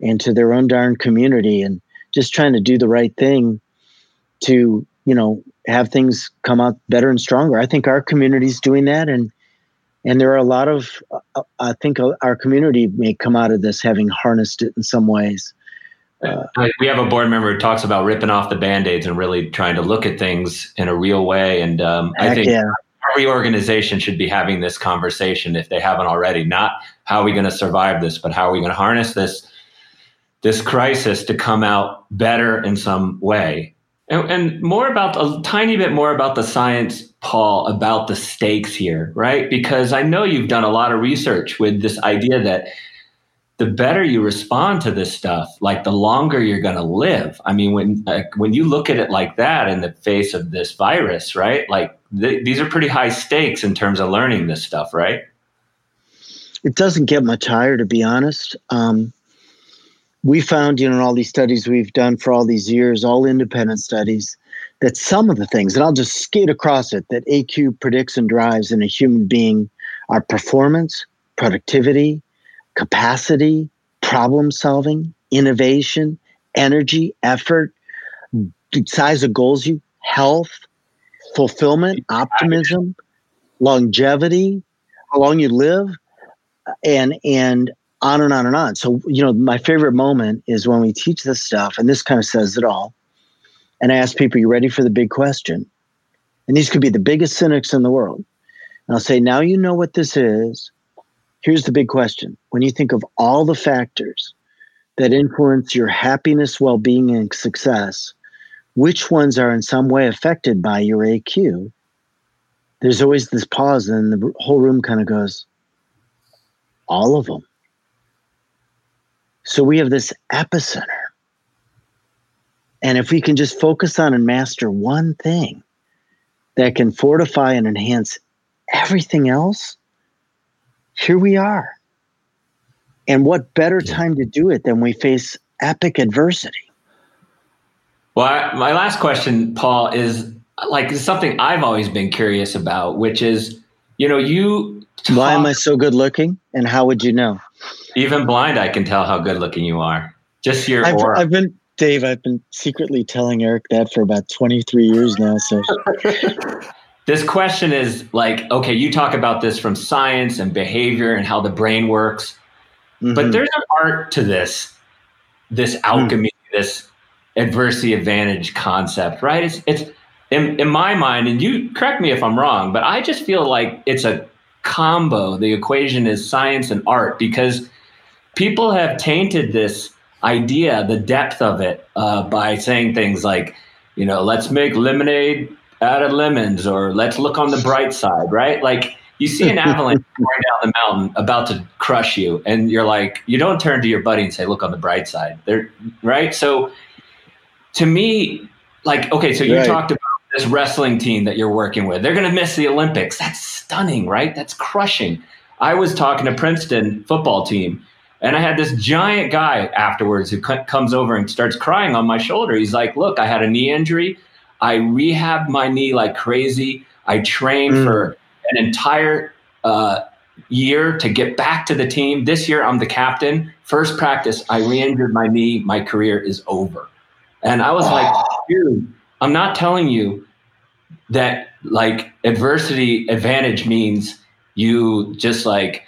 and to their own darn community and just trying to do the right thing to, you know, have things come out better and stronger. I think our community is doing that and and there are a lot of I think our community may come out of this having harnessed it in some ways. Uh, we have a board member who talks about ripping off the band-aids and really trying to look at things in a real way. And um, I think yeah. every organization should be having this conversation if they haven't already. Not how are we going to survive this, but how are we going to harness this this crisis to come out better in some way. And, and more about a tiny bit more about the science, Paul, about the stakes here, right? Because I know you've done a lot of research with this idea that the better you respond to this stuff, like the longer you're going to live. I mean, when when you look at it like that in the face of this virus, right? Like th- these are pretty high stakes in terms of learning this stuff, right? It doesn't get much higher, to be honest. Um, we found, you know, in all these studies we've done for all these years, all independent studies, that some of the things, and I'll just skate across it, that AQ predicts and drives in a human being are performance, productivity, capacity, problem solving, innovation, energy, effort, size of goals you, health, fulfillment, optimism, longevity, how long you live, and and on and on and on. So, you know, my favorite moment is when we teach this stuff, and this kind of says it all. And I ask people, you ready for the big question? And these could be the biggest cynics in the world. And I'll say, now you know what this is. Here's the big question. When you think of all the factors that influence your happiness, well being, and success, which ones are in some way affected by your AQ? There's always this pause, and the whole room kind of goes, all of them. So we have this epicenter. And if we can just focus on and master one thing that can fortify and enhance everything else, here we are. And what better time to do it than we face epic adversity? Well, I, my last question, Paul, is like something I've always been curious about, which is, you know, you. Talk, Why am I so good looking? And how would you know? Even blind, I can tell how good looking you are. Just your I've, aura. I've been, Dave, I've been secretly telling Eric that for about 23 years now. So this question is like, okay, you talk about this from science and behavior and how the brain works, mm-hmm. but there's an art to this, this alchemy, mm. this adversity advantage concept, right? It's, it's in, in my mind, and you correct me if I'm wrong, but I just feel like it's a combo. The equation is science and art because people have tainted this idea, the depth of it, uh, by saying things like, you know, let's make lemonade out of lemons or let's look on the bright side, right? Like you see an avalanche going down the mountain about to crush you, and you're like, you don't turn to your buddy and say, look on the bright side. They're right. So to me, like, okay, so you right. talked about this wrestling team that you're working with. They're going to miss the Olympics. That's stunning, right? That's crushing. I was talking to Princeton football team, and I had this giant guy afterwards who c- comes over and starts crying on my shoulder. He's like, "Look, I had a knee injury. I rehabbed my knee like crazy. I trained mm. for an entire uh, year to get back to the team. This year, I'm the captain. First practice, I re-injured my knee. My career is over." And I was like, "Dude." I'm not telling you that like adversity advantage means you just like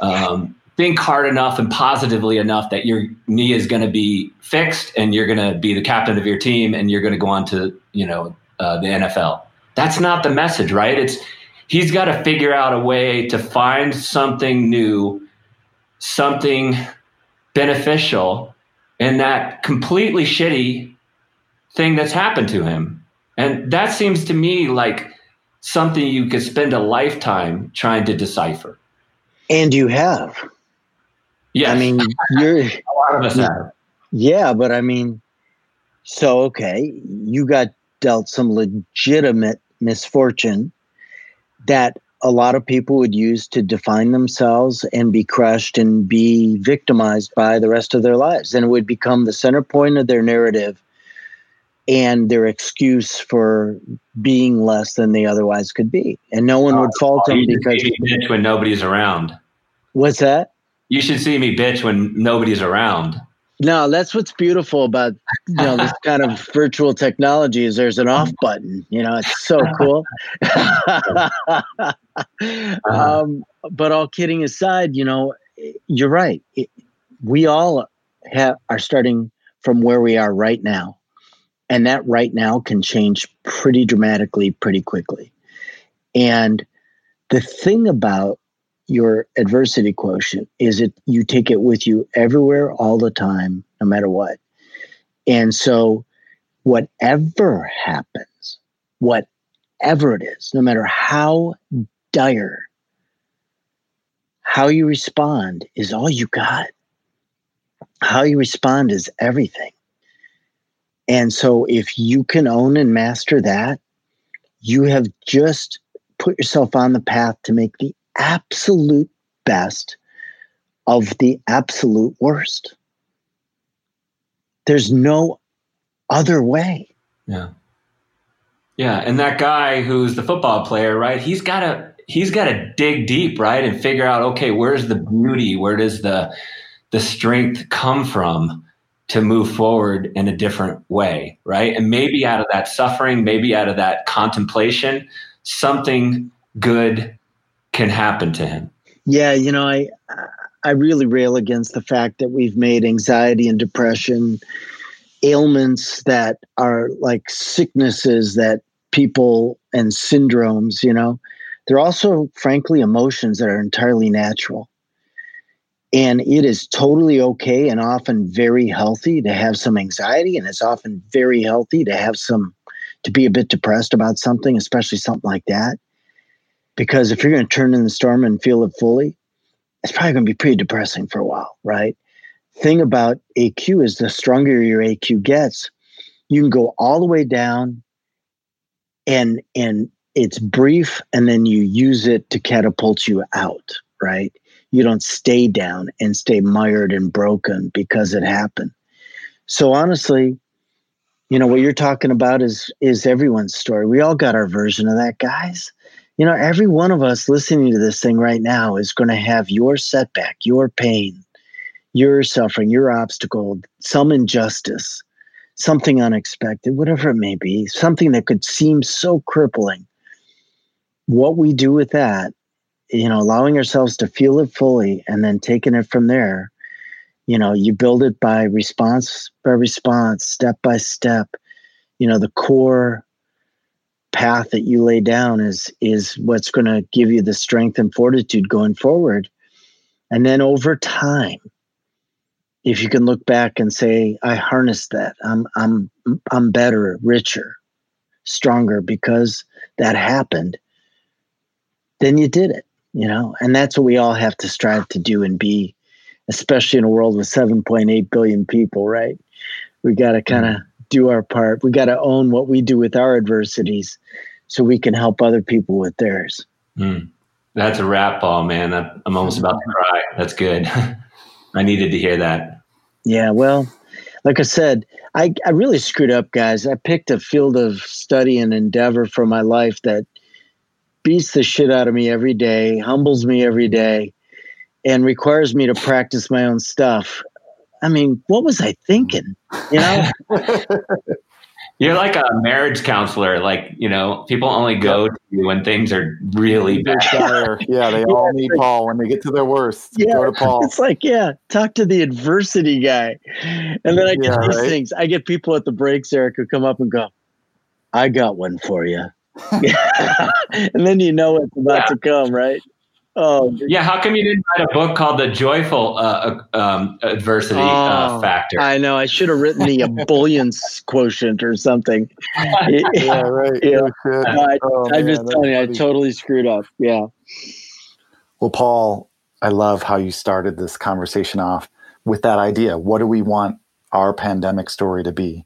um, think hard enough and positively enough that your knee is going to be fixed and you're going to be the captain of your team and you're going to go on to you know uh, the NFL. That's not the message, right? It's he's got to figure out a way to find something new, something beneficial in that completely shitty thing that's happened to him. And that seems to me like something you could spend a lifetime trying to decipher. And you have. Yeah. I mean, you're a lot of us have. Yeah, but I mean, so okay, you got dealt some legitimate misfortune that a lot of people would use to define themselves and be crushed and be victimized by the rest of their lives. And it would become the center point of their narrative and their excuse for being less than they otherwise could be. And no one would fault them because bitch when nobody's around. What's that? You should see me bitch when nobody's around. No, that's what's beautiful about you know this kind of virtual technology is there's an off button. You know, it's so cool. um, but all kidding aside, you know, you're right. It, we all have are starting from where we are right now, and that right now can change pretty dramatically, pretty quickly. And the thing about your adversity quotient is it you take it with you everywhere all the time no matter what. And so whatever happens whatever it is no matter how dire how you respond is all you got. How you respond is everything and so if you can own and master that you have just put yourself on the path to make the absolute best of the absolute worst. There's no other way. Yeah. Yeah, and that guy who's the football player, right? He's got to he's got to dig deep, right? And figure out okay, where's the beauty? Where does the the strength come from to move forward in a different way, right? And maybe out of that suffering, maybe out of that contemplation, something good can happen to him. Yeah, you know, I I really rail against the fact that we've made anxiety and depression ailments that are like sicknesses that people and syndromes, you know. They're also frankly emotions that are entirely natural. And it is totally okay and often very healthy to have some anxiety and it's often very healthy to have some to be a bit depressed about something, especially something like that. Because if you're going to turn in the storm and feel it fully, it's probably going to be pretty depressing for a while, right? Thing about AQ is the stronger your AQ gets, you can go all the way down and and it's brief and then you use it to catapult you out, right? You don't stay down and stay mired and broken because it happened. So honestly, you know what you're talking about is is everyone's story. We all got our version of that, guys you know, every one of us listening to this thing right now is going to have your setback, your pain, your suffering, your obstacle, some injustice, something unexpected, whatever it may be, something that could seem so crippling. What we do with that, you know, allowing ourselves to feel it fully and then taking it from there, you know, you build it by response by response, step by step. You know, the core path that you lay down is is what's going to give you the strength and fortitude going forward. And then over time if you can look back and say i harnessed that. I'm i'm i'm better richer stronger because that happened then you did it you know and that's what we all have to strive to do and be especially in a world with 7.8 billion people right we got to kind of do our part. We got to own what we do with our adversities so we can help other people with theirs. Mm. That's a wrap Paul, man. I'm almost about to cry. That's good. I needed to hear that. Yeah, well, like I said, I, I really screwed up, guys. I picked a field of study and endeavor for my life that beats the shit out of me every day, humbles me every day, and requires me to practice my own stuff. I mean, what was I thinking? You know? You're like a marriage counselor. Like, you know, people only go to you when things are really bad. yeah, they all need Paul when they get to their worst. Yeah, go to Paul. It's like, yeah, talk to the adversity guy. And then I get yeah, these right? things. I get people at the breaks, Erik, who come up and go, I got one for you. and then you know it's about yeah. to come, right? Oh, yeah. How come you didn't write a book called The Joyful uh, uh um, Adversity uh, oh, Factor? I know. I should have written the ebullience quotient or something. yeah, right. Yeah. I, oh, I'm just telling you, I totally screwed up. Yeah. Well, Paul, I love how you started this conversation off with that idea. What do we want our pandemic story to be?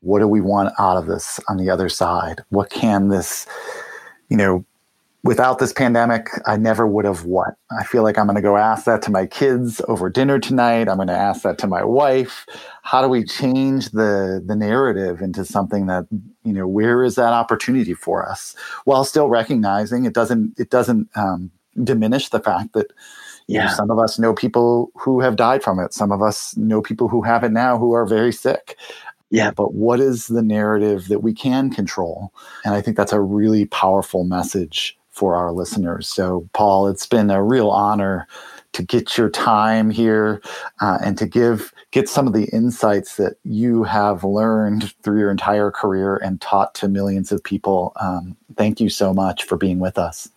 What do we want out of this on the other side? What can this, you know, without this pandemic, I never would have what? I feel like I'm going to go ask that to my kids over dinner tonight. I'm going to ask that to my wife. How do we change the the narrative into something that, you know, where is that opportunity for us while still recognizing it doesn't it doesn't um, diminish the fact that yeah. know, some of us know people who have died from it. Some of us know people who have it now who are very sick. Yeah, but what is the narrative that we can control? And I think that's a really powerful message for our listeners. So, Paul, it's been a real honor to get your time here uh, and to give get some of the insights that you have learned through your entire career and taught to millions of people. Um, thank you so much for being with us.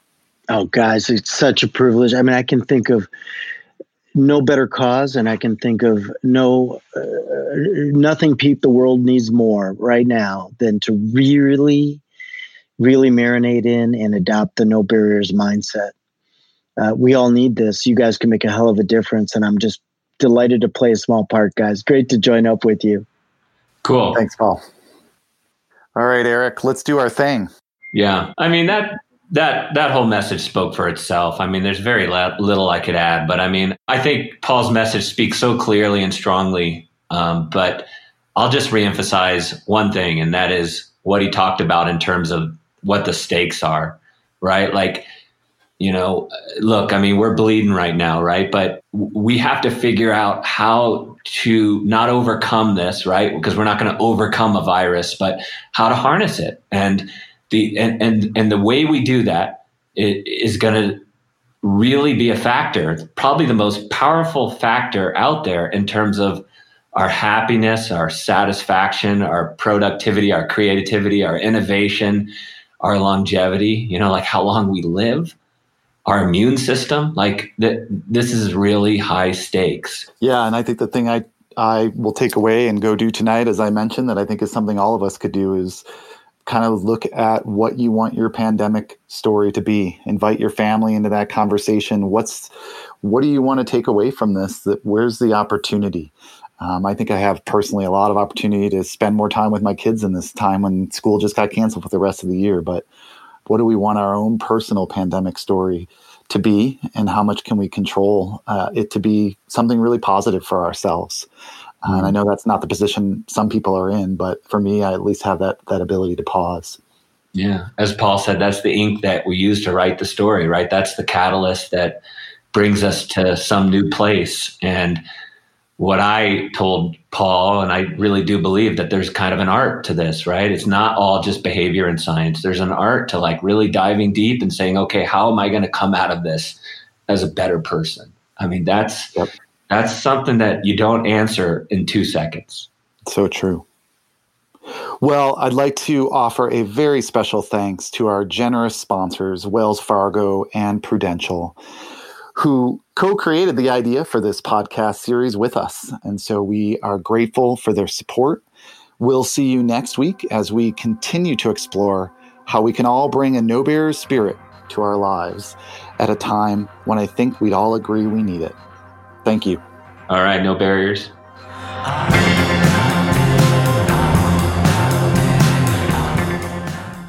Oh, guys, it's such a privilege. I mean, I can think of no better cause, and I can think of no uh, nothing. Pete, the world needs more right now than to really, really marinate in and adopt the no barriers mindset. Uh, we all need this. You guys can make a hell of a difference, and I'm just delighted to play a small part, guys. Great to join up with you. Cool. Thanks, Paul. All right, Erik, let's do our thing. Yeah. I mean, that that that whole message spoke for itself. I mean, there's very little I could add, but I mean, I think Paul's message speaks so clearly and strongly. Um, but I'll just reemphasize one thing, and that is what he talked about in terms of what the stakes are, right? Like, you know, look, I mean, we're bleeding right now, right? But we have to figure out how to not overcome this, right? Because we're not going to overcome a virus, but how to harness it and the and and, and the way we do that is going to really be a factor probably the most powerful factor out there in terms of our happiness our satisfaction our productivity our creativity our innovation our longevity you know like how long we live our immune system like that this is really high stakes. Yeah and i think the thing i i will take away and go do tonight as i mentioned that i think is something all of us could do is kind of look at what you want your pandemic story to be. Invite your family into that conversation. What's what do you want to take away from this? That where's the opportunity? Um, i think i have personally a lot of opportunity to spend more time with my kids in this time when school just got canceled for the rest of the year. But what do we want our own personal pandemic story to be and how much can we control uh, it to be something really positive for ourselves uh, and I know that's not the position some people are in, but for me, I at least have that that ability to pause. Yeah, as Paul said, that's the ink that we use to write the story, right? That's the catalyst that brings us to some new place. And what I told Paul, and I really do believe that there's kind of an art to this, right? It's not all just behavior and science. There's an art to like really diving deep and saying, okay, how am I going to come out of this as a better person? I mean, that's yep. That's something that you don't answer in two seconds. So true. Well, I'd like to offer a very special thanks to our generous sponsors, Wells Fargo and Prudential, who co created the idea for this podcast series with us. And so we are grateful for their support. We'll see you next week as we continue to explore how we can all bring a no barriers spirit to our lives at a time when I think we'd all agree we need it. Thank you. All right, no barriers.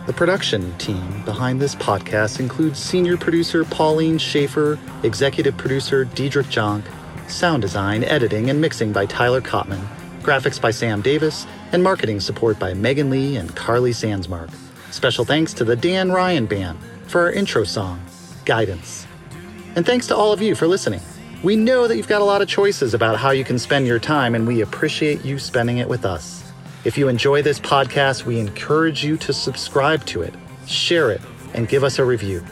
The production team behind this podcast includes senior producer Pauline Schaefer, executive producer Diedrich Jonk, sound design, editing, and mixing by Tyler Cotman, graphics by Sam Davis, and marketing support by Megan Lee and Carly Sandsmark. Special thanks to the Dan Ryan Band for our intro song, Guidance. And thanks to all of you for listening. We know that you've got a lot of choices about how you can spend your time, and we appreciate you spending it with us. If you enjoy this podcast, we encourage you to subscribe to it, share it, and give us a review.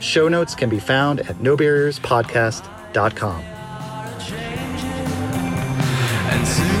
Show notes can be found at nobarrierspodcast.com.